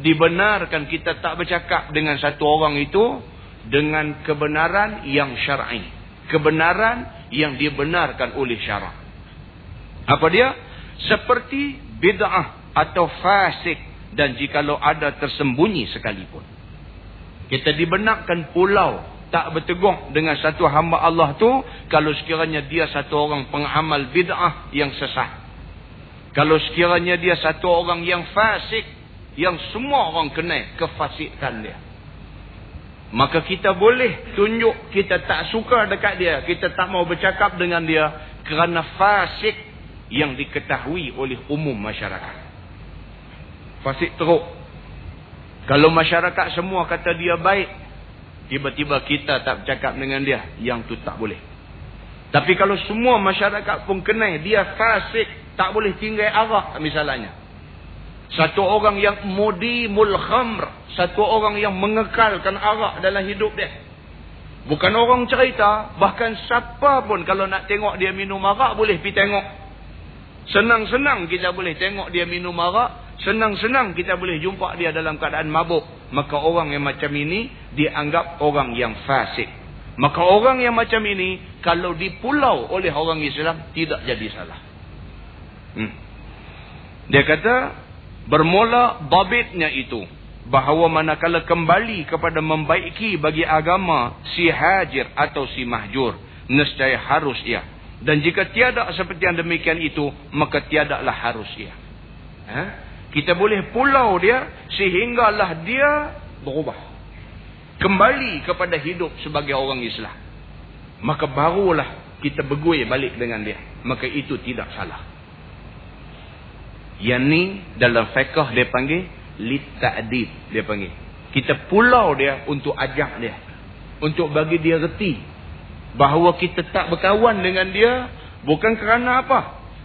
dibenarkan kita tak bercakap dengan satu orang itu dengan kebenaran yang syar'i. Kebenaran yang dibenarkan oleh syarak. Apa dia? Seperti bid'ah atau fasik dan jikalau ada tersembunyi sekalipun. Kita dibenarkan pulau tak berteguh dengan satu hamba Allah tu kalau sekiranya dia satu orang pengamal bid'ah yang sesat. Kalau sekiranya dia satu orang yang fasik yang semua orang kenal kefasikan dia. Maka kita boleh tunjuk kita tak suka dekat dia, kita tak mau bercakap dengan dia kerana fasik yang diketahui oleh umum masyarakat. Fasik teruk. Kalau masyarakat semua kata dia baik, Tiba-tiba kita tak bercakap dengan dia. Yang tu tak boleh. Tapi kalau semua masyarakat pun kenal dia fasik. Tak boleh tinggal arak misalnya. Satu orang yang mudi mulkhamr. Satu orang yang mengekalkan arak dalam hidup dia. Bukan orang cerita. Bahkan siapa pun kalau nak tengok dia minum arak boleh pergi tengok. Senang-senang kita boleh tengok dia minum arak. Senang-senang kita boleh jumpa dia dalam keadaan mabuk. Maka orang yang macam ini dianggap orang yang fasik. Maka orang yang macam ini kalau dipulau oleh orang Islam tidak jadi salah. Hmm. Dia kata bermula babitnya itu. Bahawa manakala kembali kepada membaiki bagi agama si hajir atau si mahjur. Nescaya harus ia. Dan jika tiada seperti yang demikian itu maka tiadalah harus ia. Ha? Kita boleh pulau dia sehinggalah dia berubah. Kembali kepada hidup sebagai orang Islam. Maka barulah kita bergui balik dengan dia. Maka itu tidak salah. Yang ni dalam fiqah dia panggil lita'adib dia panggil. Kita pulau dia untuk ajak dia. Untuk bagi dia reti. Bahawa kita tak berkawan dengan dia. Bukan kerana apa?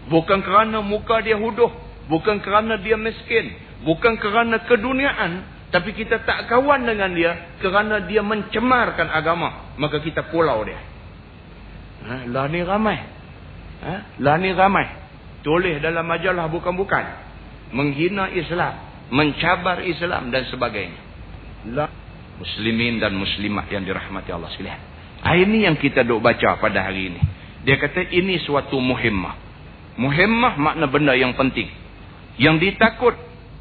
Bukan kerana muka dia huduh. Bukan kerana dia miskin. Bukan kerana keduniaan. Tapi kita tak kawan dengan dia kerana dia mencemarkan agama. Maka kita pulau dia. Ha, lah ni ramai. Ha, lah ni ramai. Tulis dalam majalah bukan-bukan. Menghina Islam. Mencabar Islam dan sebagainya. Lah. Muslimin dan muslimat yang dirahmati Allah sekalian. Ini yang kita duk baca pada hari ini. Dia kata ini suatu muhimmah. Muhimmah makna benda yang penting. Yang ditakut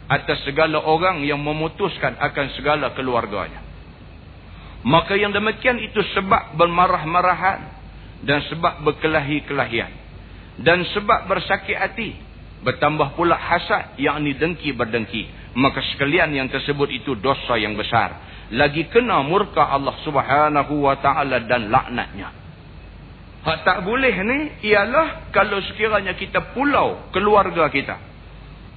atas segala orang yang memutuskan akan segala keluarganya. Maka yang demikian itu sebab bermarah-marahan dan sebab berkelahi-kelahian dan sebab bersakit hati bertambah pula hasad yang ini dengki berdengki maka sekalian yang tersebut itu dosa yang besar lagi kena murka Allah Subhanahu wa taala dan laknatnya hak tak boleh ni ialah kalau sekiranya kita pulau keluarga kita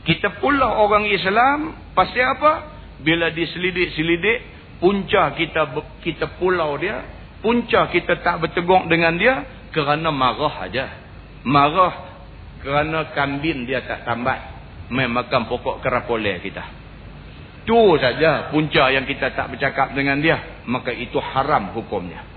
kita pula orang Islam pasti apa? Bila diselidik-selidik, punca kita kita pulau dia, punca kita tak bertegung dengan dia kerana marah aja. Marah kerana kambing dia tak tambat memakan pokok kerapoleh kita. Tu saja punca yang kita tak bercakap dengan dia, maka itu haram hukumnya.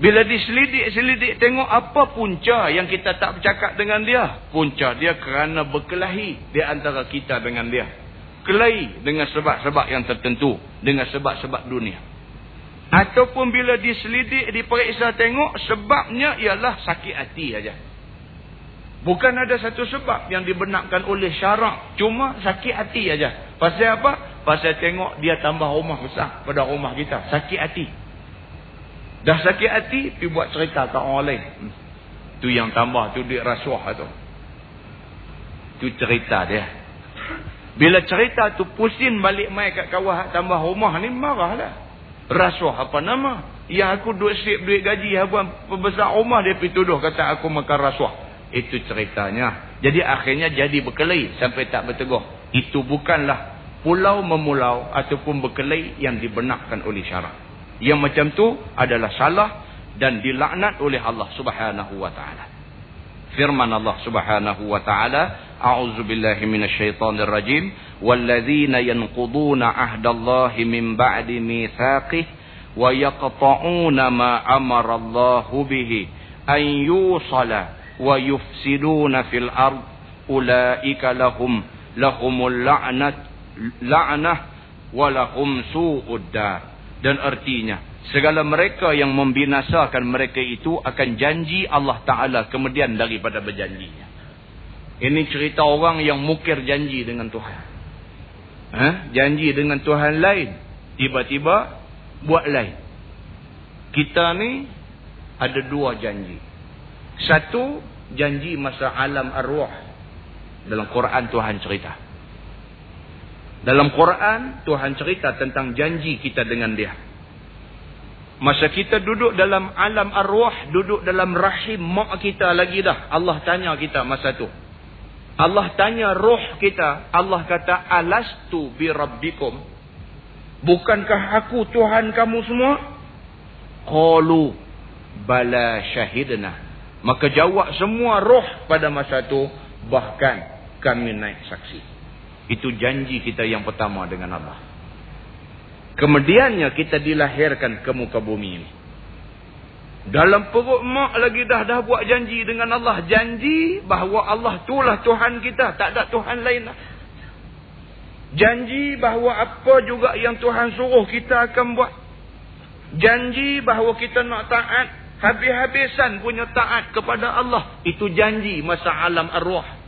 Bila diselidik-selidik tengok apa punca yang kita tak bercakap dengan dia. Punca dia kerana berkelahi di antara kita dengan dia. Kelahi dengan sebab-sebab yang tertentu. Dengan sebab-sebab dunia. Ataupun bila diselidik, diperiksa tengok sebabnya ialah sakit hati saja. Bukan ada satu sebab yang dibenarkan oleh syarak. Cuma sakit hati saja. Pasal apa? Pasal tengok dia tambah rumah besar pada rumah kita. Sakit hati. Dah sakit hati, pergi buat cerita ke orang lain. Hmm. Tu yang tambah tu duit rasuah tu. Tu cerita dia. Bila cerita tu pusing balik mai kat kawah tambah rumah ni, marah lah. Rasuah apa nama? Yang aku duit sip duit gaji, apa pembesar rumah dia pergi tuduh kata aku makan rasuah. Itu ceritanya. Jadi akhirnya jadi berkelahi sampai tak berteguh. Itu bukanlah pulau memulau ataupun berkelahi yang dibenarkan oleh syarak yang macam tu adalah salah dan dilaknat oleh Allah Subhanahu wa taala. Firman Allah Subhanahu wa taala, "A'udzu billahi minasyaitonir rajim, walladzina yanquduna 'ahdallahi min ba'di mitsaqih wa yaqta'una ma amara Allahu bihi an yusala fil ard ulaika lahum lahumul la'nat la'nah wa lahum su'ud dar." dan artinya segala mereka yang membinasakan mereka itu akan janji Allah Ta'ala kemudian daripada berjanjinya ini cerita orang yang mukir janji dengan Tuhan ha? janji dengan Tuhan lain tiba-tiba buat lain kita ni ada dua janji satu janji masa alam arwah dalam Quran Tuhan cerita dalam Quran, Tuhan cerita tentang janji kita dengan dia. Masa kita duduk dalam alam arwah, duduk dalam rahim mak kita lagi dah. Allah tanya kita masa tu. Allah tanya roh kita. Allah kata, Alastu bi rabbikum. Bukankah aku Tuhan kamu semua? Qalu bala syahidna. Maka jawab semua roh pada masa tu. Bahkan kami naik saksi. Itu janji kita yang pertama dengan Allah. Kemudiannya kita dilahirkan ke muka bumi ini. Dalam perut mak lagi dah dah buat janji dengan Allah. Janji bahawa Allah itulah Tuhan kita. Tak ada Tuhan lain lah. Janji bahawa apa juga yang Tuhan suruh kita akan buat. Janji bahawa kita nak taat. Habis-habisan punya taat kepada Allah. Itu janji masa alam arwah.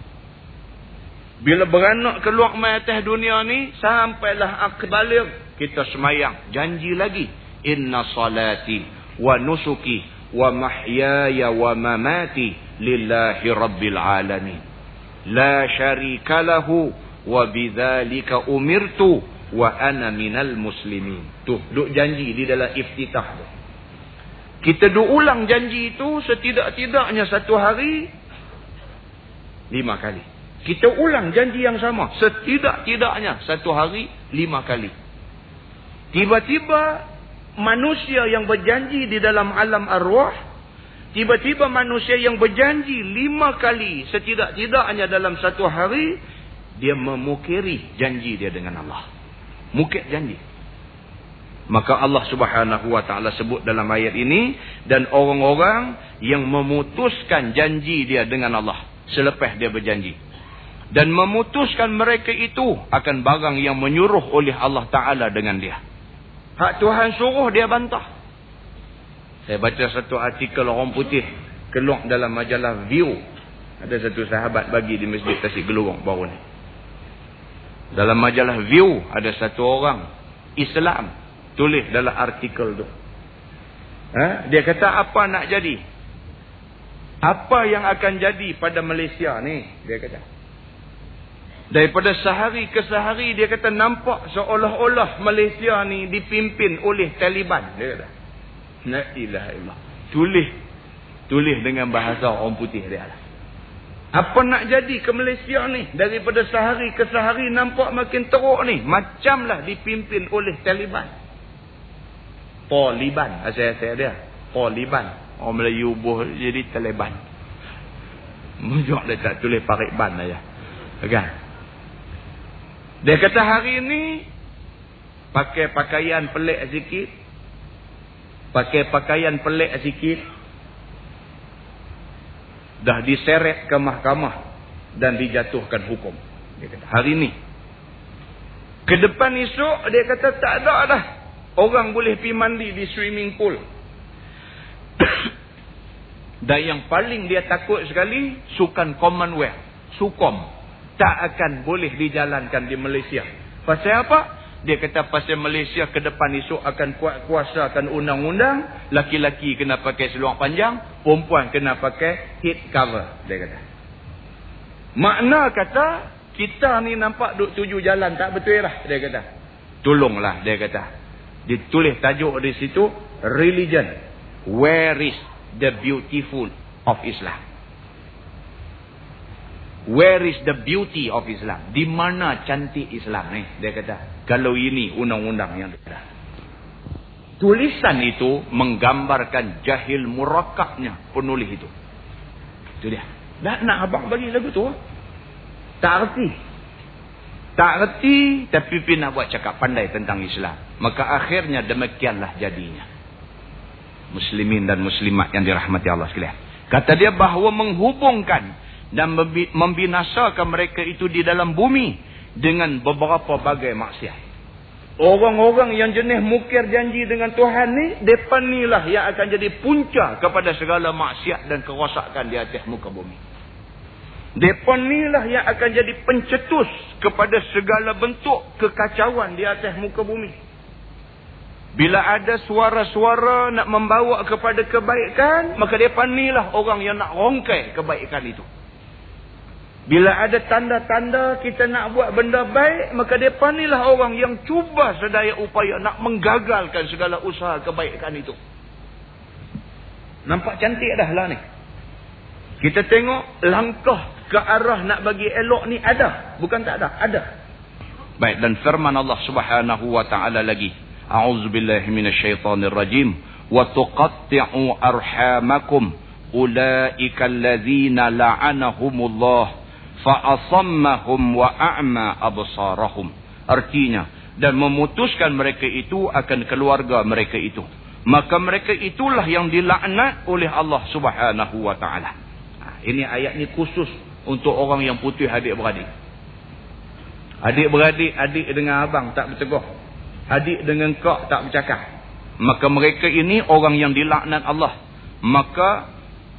Bila beranak keluar mai atas dunia ni sampailah akbalir kita semayang janji lagi inna salati wa nusuki wa mahyaya wa mamati lillahi rabbil alamin la syarika lahu wa bidzalika umirtu wa ana minal muslimin tu duk janji di dalam iftitah tu kita duk ulang janji itu setidak-tidaknya satu hari lima kali kita ulang janji yang sama. Setidak-tidaknya satu hari lima kali. Tiba-tiba manusia yang berjanji di dalam alam arwah. Tiba-tiba manusia yang berjanji lima kali setidak-tidaknya dalam satu hari. Dia memukiri janji dia dengan Allah. Mukit janji. Maka Allah subhanahu wa ta'ala sebut dalam ayat ini. Dan orang-orang yang memutuskan janji dia dengan Allah. Selepas dia berjanji. Dan memutuskan mereka itu akan barang yang menyuruh oleh Allah Ta'ala dengan dia. Hak Tuhan suruh dia bantah. Saya baca satu artikel orang putih. Keluar dalam majalah View. Ada satu sahabat bagi di Masjid Tasik Gelurung baru ni. Dalam majalah View ada satu orang Islam tulis dalam artikel tu. Ha? Dia kata apa nak jadi? Apa yang akan jadi pada Malaysia ni? Dia kata. Daripada sehari ke sehari dia kata nampak seolah-olah Malaysia ni dipimpin oleh Taliban. Dia kata. La ilaha illallah. Tulis. Tulis dengan bahasa orang putih dia lah. Apa nak jadi ke Malaysia ni? Daripada sehari ke sehari nampak makin teruk ni. Macamlah dipimpin oleh Taliban. Taliban. Asal-asal dia. Taliban. Orang Melayu buh jadi Taliban. Mujur dia tak tulis parik ban aja. Kan? Dia kata hari ini pakai pakaian pelik sikit. Pakai pakaian pelik sikit. Dah diseret ke mahkamah dan dijatuhkan hukum. Dia kata hari ini. Ke depan esok dia kata tak ada dah. Orang boleh pergi mandi di swimming pool. dan yang paling dia takut sekali sukan Commonwealth. Sukom tak akan boleh dijalankan di Malaysia. Pasal apa? Dia kata pasal Malaysia ke depan esok akan kuat kuasakan undang-undang. Laki-laki kena pakai seluar panjang. Perempuan kena pakai head cover. Dia kata. Makna kata kita ni nampak duk tuju jalan tak betul lah. Dia kata. Tolonglah dia kata. Ditulis tajuk di situ. Religion. Where is the beautiful of Islam? Where is the beauty of Islam? Di mana cantik Islam ni? Dia kata, kalau ini undang-undang yang ada. Tulisan itu menggambarkan jahil murakabnya penulis itu. Itu dia. Nak, nak abang bagi lagu tu? Tak erti. Tak erti tapi pergi nak buat cakap pandai tentang Islam. Maka akhirnya demikianlah jadinya. Muslimin dan muslimat yang dirahmati Allah sekalian. Kata dia bahawa menghubungkan dan membinasakan mereka itu di dalam bumi dengan beberapa bagai maksiat. Orang-orang yang jenis mukir janji dengan Tuhan ni, depan ni lah yang akan jadi punca kepada segala maksiat dan kerosakan di atas muka bumi. Depan ni lah yang akan jadi pencetus kepada segala bentuk kekacauan di atas muka bumi. Bila ada suara-suara nak membawa kepada kebaikan, maka depan ni lah orang yang nak rongkai kebaikan itu. Bila ada tanda-tanda kita nak buat benda baik, maka mereka inilah orang yang cuba sedaya upaya nak menggagalkan segala usaha kebaikan itu. Nampak cantik dah lah ni. Kita tengok langkah ke arah nak bagi elok ni ada. Bukan tak ada, ada. Baik, dan firman Allah subhanahu wa ta'ala lagi. A'udzubillahi minasyaitanirrajim. Wa tuqatti'u arhamakum. Ula'ika allazina la'anahumullah fa'asammahum wa a'ma absarahum artinya dan memutuskan mereka itu akan keluarga mereka itu maka mereka itulah yang dilaknat oleh Allah Subhanahu wa taala ha, ini ayat ni khusus untuk orang yang putih adik-beradik adik-beradik adik dengan abang tak bertegur adik dengan kak tak bercakap maka mereka ini orang yang dilaknat Allah maka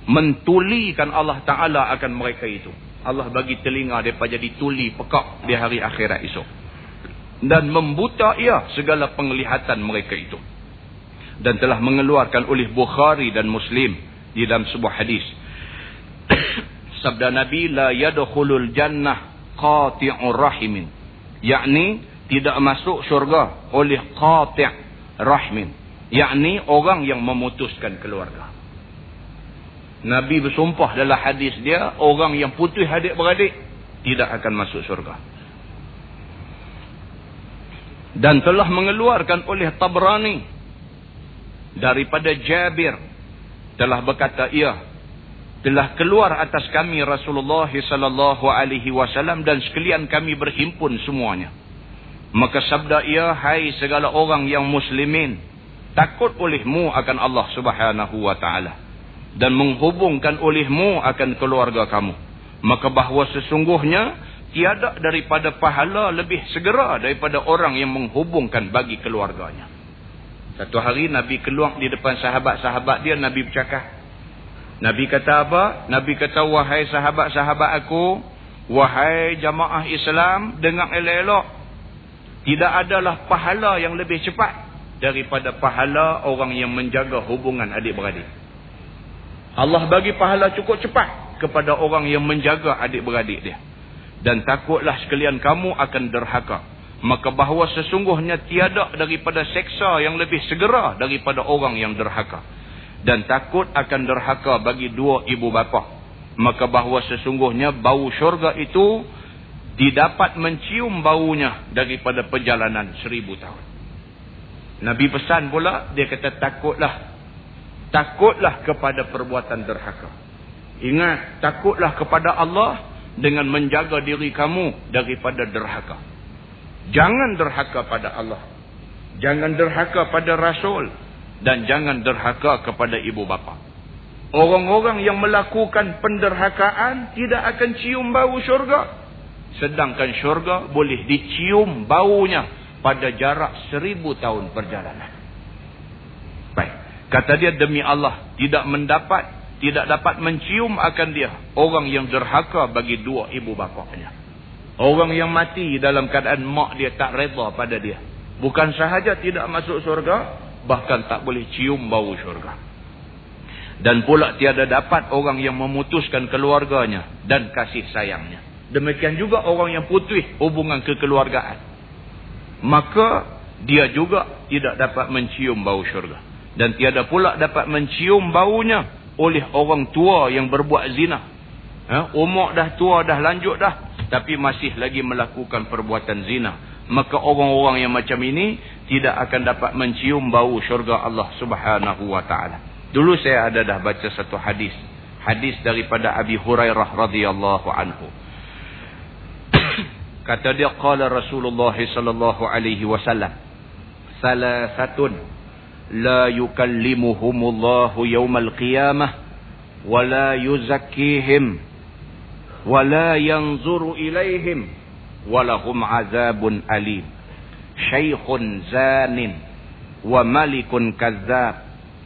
mentulikan Allah Ta'ala akan mereka itu Allah bagi telinga mereka jadi tuli pekak di hari akhirat esok. Dan membuta ia segala penglihatan mereka itu. Dan telah mengeluarkan oleh Bukhari dan Muslim di dalam sebuah hadis. Sabda Nabi, La yadukhulul jannah qati'ur rahimin. Yakni, tidak masuk syurga oleh qati' rahimin. Yakni, orang yang memutuskan keluarga. Nabi bersumpah dalam hadis dia, orang yang putih adik-beradik tidak akan masuk syurga. Dan telah mengeluarkan oleh Tabrani daripada Jabir telah berkata ia telah keluar atas kami Rasulullah sallallahu alaihi wasallam dan sekalian kami berhimpun semuanya. Maka sabda ia, hai segala orang yang muslimin, takut olehmu akan Allah subhanahu wa ta'ala. Dan menghubungkan olehmu akan keluarga kamu. Maka bahawa sesungguhnya, tiada daripada pahala lebih segera daripada orang yang menghubungkan bagi keluarganya. Satu hari Nabi keluar di depan sahabat-sahabat dia, Nabi bercakap. Nabi kata apa? Nabi kata, wahai sahabat-sahabat aku, wahai jamaah Islam, dengar elok-elok. Tidak adalah pahala yang lebih cepat daripada pahala orang yang menjaga hubungan adik-beradik. Allah bagi pahala cukup cepat kepada orang yang menjaga adik-beradik dia. Dan takutlah sekalian kamu akan derhaka maka bahawa sesungguhnya tiada daripada seksa yang lebih segera daripada orang yang derhaka dan takut akan derhaka bagi dua ibu bapa maka bahawa sesungguhnya bau syurga itu didapat mencium baunya daripada perjalanan seribu tahun Nabi pesan pula dia kata takutlah takutlah kepada perbuatan derhaka ingat takutlah kepada Allah dengan menjaga diri kamu daripada derhaka Jangan derhaka pada Allah. Jangan derhaka pada Rasul. Dan jangan derhaka kepada ibu bapa. Orang-orang yang melakukan penderhakaan tidak akan cium bau syurga. Sedangkan syurga boleh dicium baunya pada jarak seribu tahun perjalanan. Baik. Kata dia demi Allah tidak mendapat, tidak dapat mencium akan dia orang yang derhaka bagi dua ibu bapanya. Orang yang mati dalam keadaan mak dia tak reda pada dia. Bukan sahaja tidak masuk syurga, bahkan tak boleh cium bau syurga. Dan pula tiada dapat orang yang memutuskan keluarganya dan kasih sayangnya. Demikian juga orang yang putus hubungan kekeluargaan. Maka dia juga tidak dapat mencium bau syurga. Dan tiada pula dapat mencium baunya oleh orang tua yang berbuat zina. Ha? Umur dah tua, dah lanjut dah tapi masih lagi melakukan perbuatan zina maka orang-orang yang macam ini tidak akan dapat mencium bau syurga Allah Subhanahu wa taala. Dulu saya ada dah baca satu hadis, hadis daripada Abi Hurairah radhiyallahu anhu. Kata dia qala Rasulullah sallallahu alaihi wasallam, "Salasatun la yukallimuhumullahu yaumal qiyamah wa la yuzakkihim wa la yanzuru ilaihim." walahum azabun alim. Syaikhun zanin wa malikun kazzab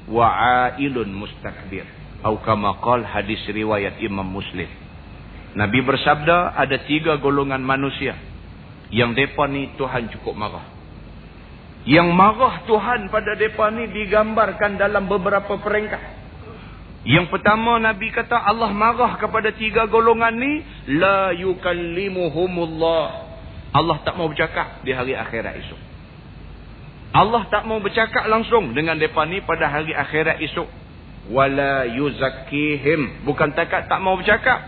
wa ailun mustakbir atau kama qal hadis riwayat Imam Muslim. Nabi bersabda ada tiga golongan manusia yang depa ni Tuhan cukup marah. Yang marah Tuhan pada depa ni digambarkan dalam beberapa peringkat yang pertama Nabi kata Allah marah kepada tiga golongan ni la yukallimuhumullah. Allah tak mau bercakap di hari akhirat esok. Allah tak mau bercakap langsung dengan depa ni pada hari akhirat esok. Wala yuzakkihim. Bukan takat tak mau bercakap.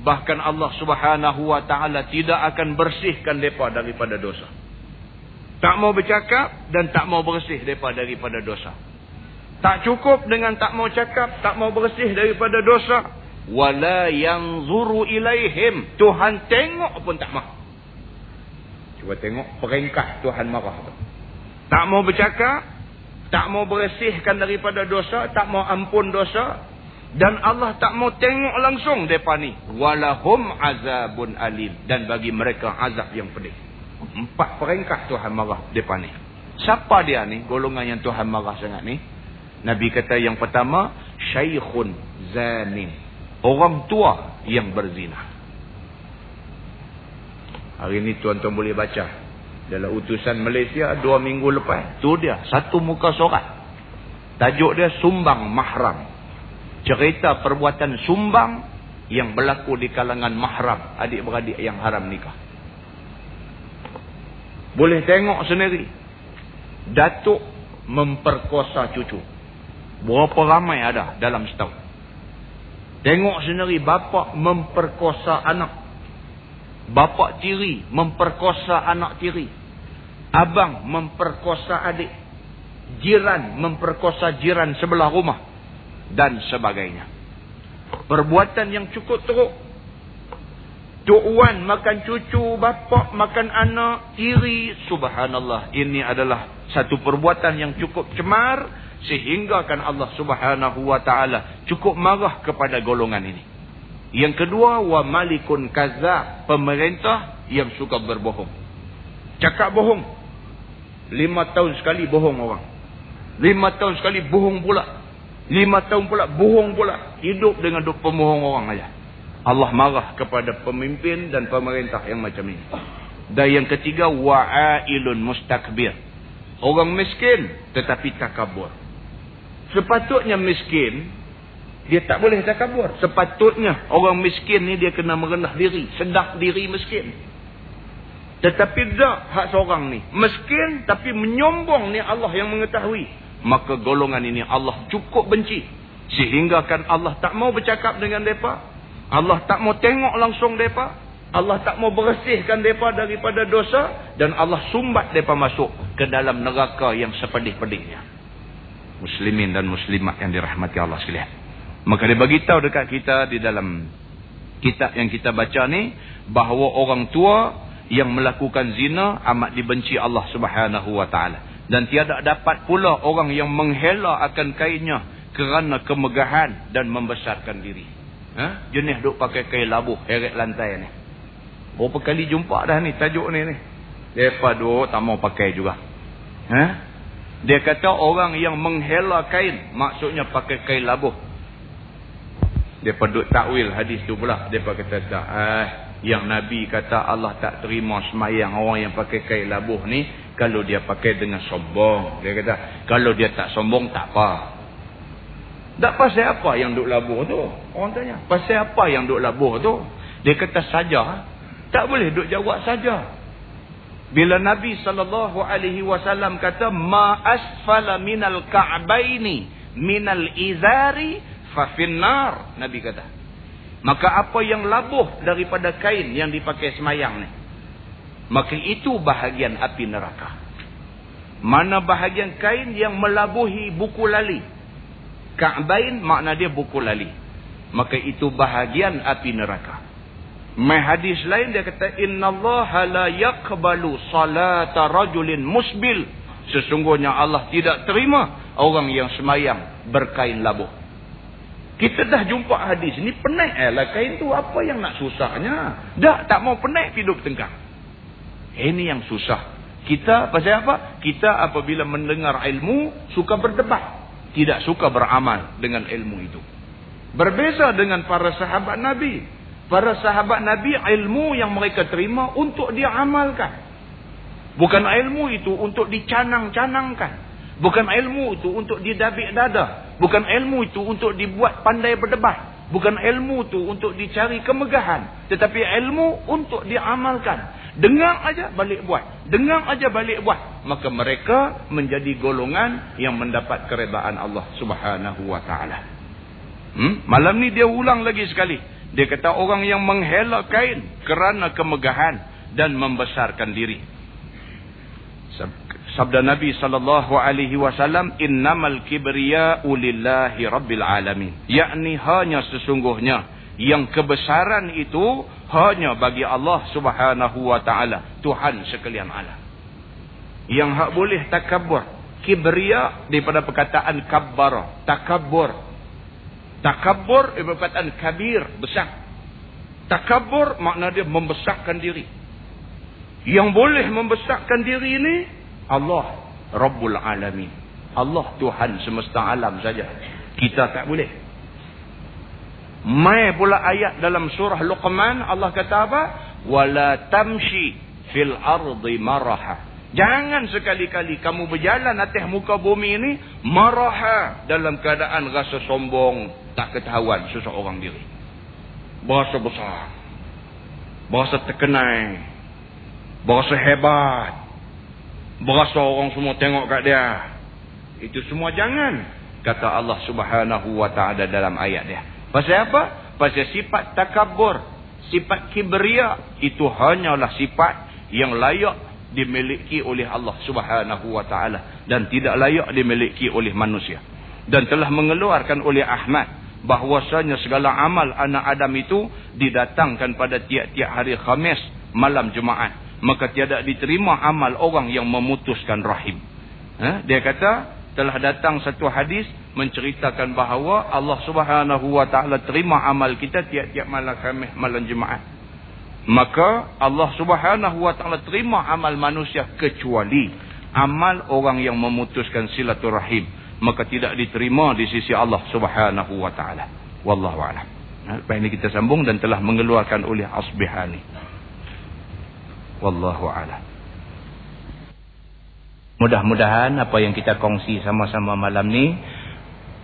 Bahkan Allah Subhanahu wa taala tidak akan bersihkan depa daripada dosa. Tak mau bercakap dan tak mau bersih depa daripada dosa. Tak cukup dengan tak mau cakap, tak mau bersih daripada dosa. Wala yang zuru ilaihim. Tuhan tengok pun tak mahu. Cuba tengok peringkat Tuhan marah tu. Tak mau bercakap, tak mau bersihkan daripada dosa, tak mau ampun dosa. Dan Allah tak mau tengok langsung mereka ni. Walahum azabun alim. Dan bagi mereka azab yang pedih. Empat peringkat Tuhan marah mereka ni. Siapa dia ni? Golongan yang Tuhan marah sangat ni. Nabi kata yang pertama, syaikhun zanin. Orang tua yang berzina. Hari ini tuan-tuan boleh baca. Dalam utusan Malaysia dua minggu lepas. Tu dia, satu muka surat. Tajuk dia Sumbang Mahram. Cerita perbuatan sumbang yang berlaku di kalangan mahram. Adik-beradik yang haram nikah. Boleh tengok sendiri. Datuk memperkosa cucu. Berapa ramai ada dalam setahun. Tengok sendiri bapa memperkosa anak. Bapa tiri memperkosa anak tiri. Abang memperkosa adik. Jiran memperkosa jiran sebelah rumah. Dan sebagainya. Perbuatan yang cukup teruk. Tok Wan makan cucu, bapa makan anak, tiri. Subhanallah. Ini adalah satu perbuatan yang cukup cemar. Sehingga kan Allah subhanahu wa ta'ala cukup marah kepada golongan ini. Yang kedua, wa malikun kaza. Pemerintah yang suka berbohong. Cakap bohong. Lima tahun sekali bohong orang. Lima tahun sekali bohong pula. Lima tahun pula bohong pula. Hidup dengan duk pemohong orang aja. Allah marah kepada pemimpin dan pemerintah yang macam ini. Dan yang ketiga, wa'ailun mustakbir. Orang miskin tetapi takabur. Sepatutnya miskin, dia tak boleh takabur. Sepatutnya orang miskin ni dia kena merendah diri. Sedap diri miskin. Tetapi tak hak seorang ni. Miskin tapi menyombong ni Allah yang mengetahui. Maka golongan ini Allah cukup benci. Sehingga kan Allah tak mau bercakap dengan mereka. Allah tak mau tengok langsung mereka. Allah tak mau bersihkan mereka daripada dosa. Dan Allah sumbat mereka masuk ke dalam neraka yang sepedih-pedihnya. Muslimin dan muslimat yang dirahmati Allah sekalian. Maka dia beritahu dekat kita di dalam kitab yang kita baca ni. Bahawa orang tua yang melakukan zina amat dibenci Allah subhanahu wa ta'ala. Dan tiada dapat pula orang yang menghela akan kainnya kerana kemegahan dan membesarkan diri. Ha? Jenis duk pakai kain labuh heret lantai ni. Berapa kali jumpa dah ni tajuk ni ni. Depa duk tak mau pakai juga. Ha? Dia kata orang yang menghela kain maksudnya pakai kain labuh. Depa duk takwil hadis tu pula. Depa kata tak eh yang Nabi kata Allah tak terima semayang orang yang pakai kain labuh ni kalau dia pakai dengan sombong. Dia kata kalau dia tak sombong tak apa. Tak pasal apa yang duk labuh tu? Orang tanya. Pasal apa yang duk labuh tu? Dia kata saja. Tak boleh duk jawab saja. Bila Nabi SAW kata, Ma asfala minal ka'baini minal izari fafinnar. Nabi kata. Maka apa yang labuh daripada kain yang dipakai semayang ni. Maka itu bahagian api neraka. Mana bahagian kain yang melabuhi buku lali. Ka'bain makna dia buku lali. Maka itu bahagian api neraka. Mai hadis lain dia kata innallaha la yaqbalu salata rajulin musbil. Sesungguhnya Allah tidak terima orang yang semayang berkain labuh. Kita dah jumpa hadis ni penek eh lah kain tu apa yang nak susahnya? Dah tak mau penek hidup tengkang. Ini yang susah. Kita pasal apa? Kita apabila mendengar ilmu suka berdebat tidak suka beramal dengan ilmu itu. Berbeza dengan para sahabat Nabi. Para sahabat Nabi ilmu yang mereka terima untuk diamalkan. Bukan ilmu itu untuk dicanang-canangkan. Bukan ilmu itu untuk didabik dada. Bukan ilmu itu untuk dibuat pandai berdebat. Bukan ilmu itu untuk dicari kemegahan. Tetapi ilmu untuk diamalkan. Dengar aja balik buat. Dengar aja balik buat. Maka mereka menjadi golongan yang mendapat keredaan Allah subhanahu wa ta'ala. Hmm? Malam ni dia ulang lagi sekali. Dia kata orang yang menghela kain kerana kemegahan dan membesarkan diri. Sabda Nabi sallallahu alaihi wasallam innamal kibriya ulillahi rabbil alamin. Yakni hanya sesungguhnya yang kebesaran itu hanya bagi Allah subhanahu wa ta'ala. Tuhan sekalian alam. Yang hak boleh takabur. Kibria daripada perkataan kabbar. Takabur. Takabur daripada perkataan kabir. Besar. Takabur makna dia membesarkan diri. Yang boleh membesarkan diri ini. Allah. Rabbul alamin. Allah Tuhan semesta alam saja. Kita tak boleh. Mai pula ayat dalam surah Luqman Allah kata apa? Wala tamshi fil ardi maraha. Jangan sekali-kali kamu berjalan atas muka bumi ini maraha dalam keadaan rasa sombong, tak ketahuan seseorang diri. Berasa besar. Berasa terkenal. Berasa hebat. Berasa orang semua tengok kat dia. Itu semua jangan. Kata Allah subhanahu wa ta'ala dalam ayat dia. Pasal apa? Pasal sifat takabur, sifat kibria itu hanyalah sifat yang layak dimiliki oleh Allah Subhanahu wa taala dan tidak layak dimiliki oleh manusia. Dan telah mengeluarkan oleh Ahmad bahwasanya segala amal anak Adam itu didatangkan pada tiap-tiap hari Khamis malam Jumaat maka tiada diterima amal orang yang memutuskan rahim ha? dia kata telah datang satu hadis menceritakan bahawa Allah subhanahu wa ta'ala terima amal kita tiap-tiap malam Khamis malam Jumaat maka Allah subhanahu wa ta'ala terima amal manusia kecuali amal orang yang memutuskan silaturahim maka tidak diterima di sisi Allah subhanahu wa ta'ala wallahu a'lam Lepas ini kita sambung dan telah mengeluarkan oleh Asbihani. Wallahu a'lam. Mudah-mudahan apa yang kita kongsi sama-sama malam ni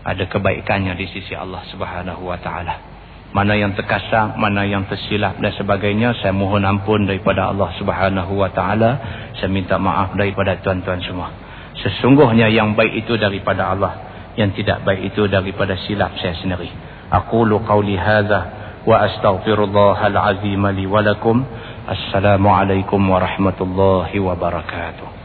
ada kebaikannya di sisi Allah Subhanahu wa taala mana yang terkasar, mana yang tersilap dan sebagainya. Saya mohon ampun daripada Allah Subhanahu Wa Taala. Saya minta maaf daripada tuan-tuan semua. Sesungguhnya yang baik itu daripada Allah, yang tidak baik itu daripada silap saya sendiri. Aku lu kauli haza wa astaghfirullah al azim li walakum. Assalamualaikum warahmatullahi wabarakatuh.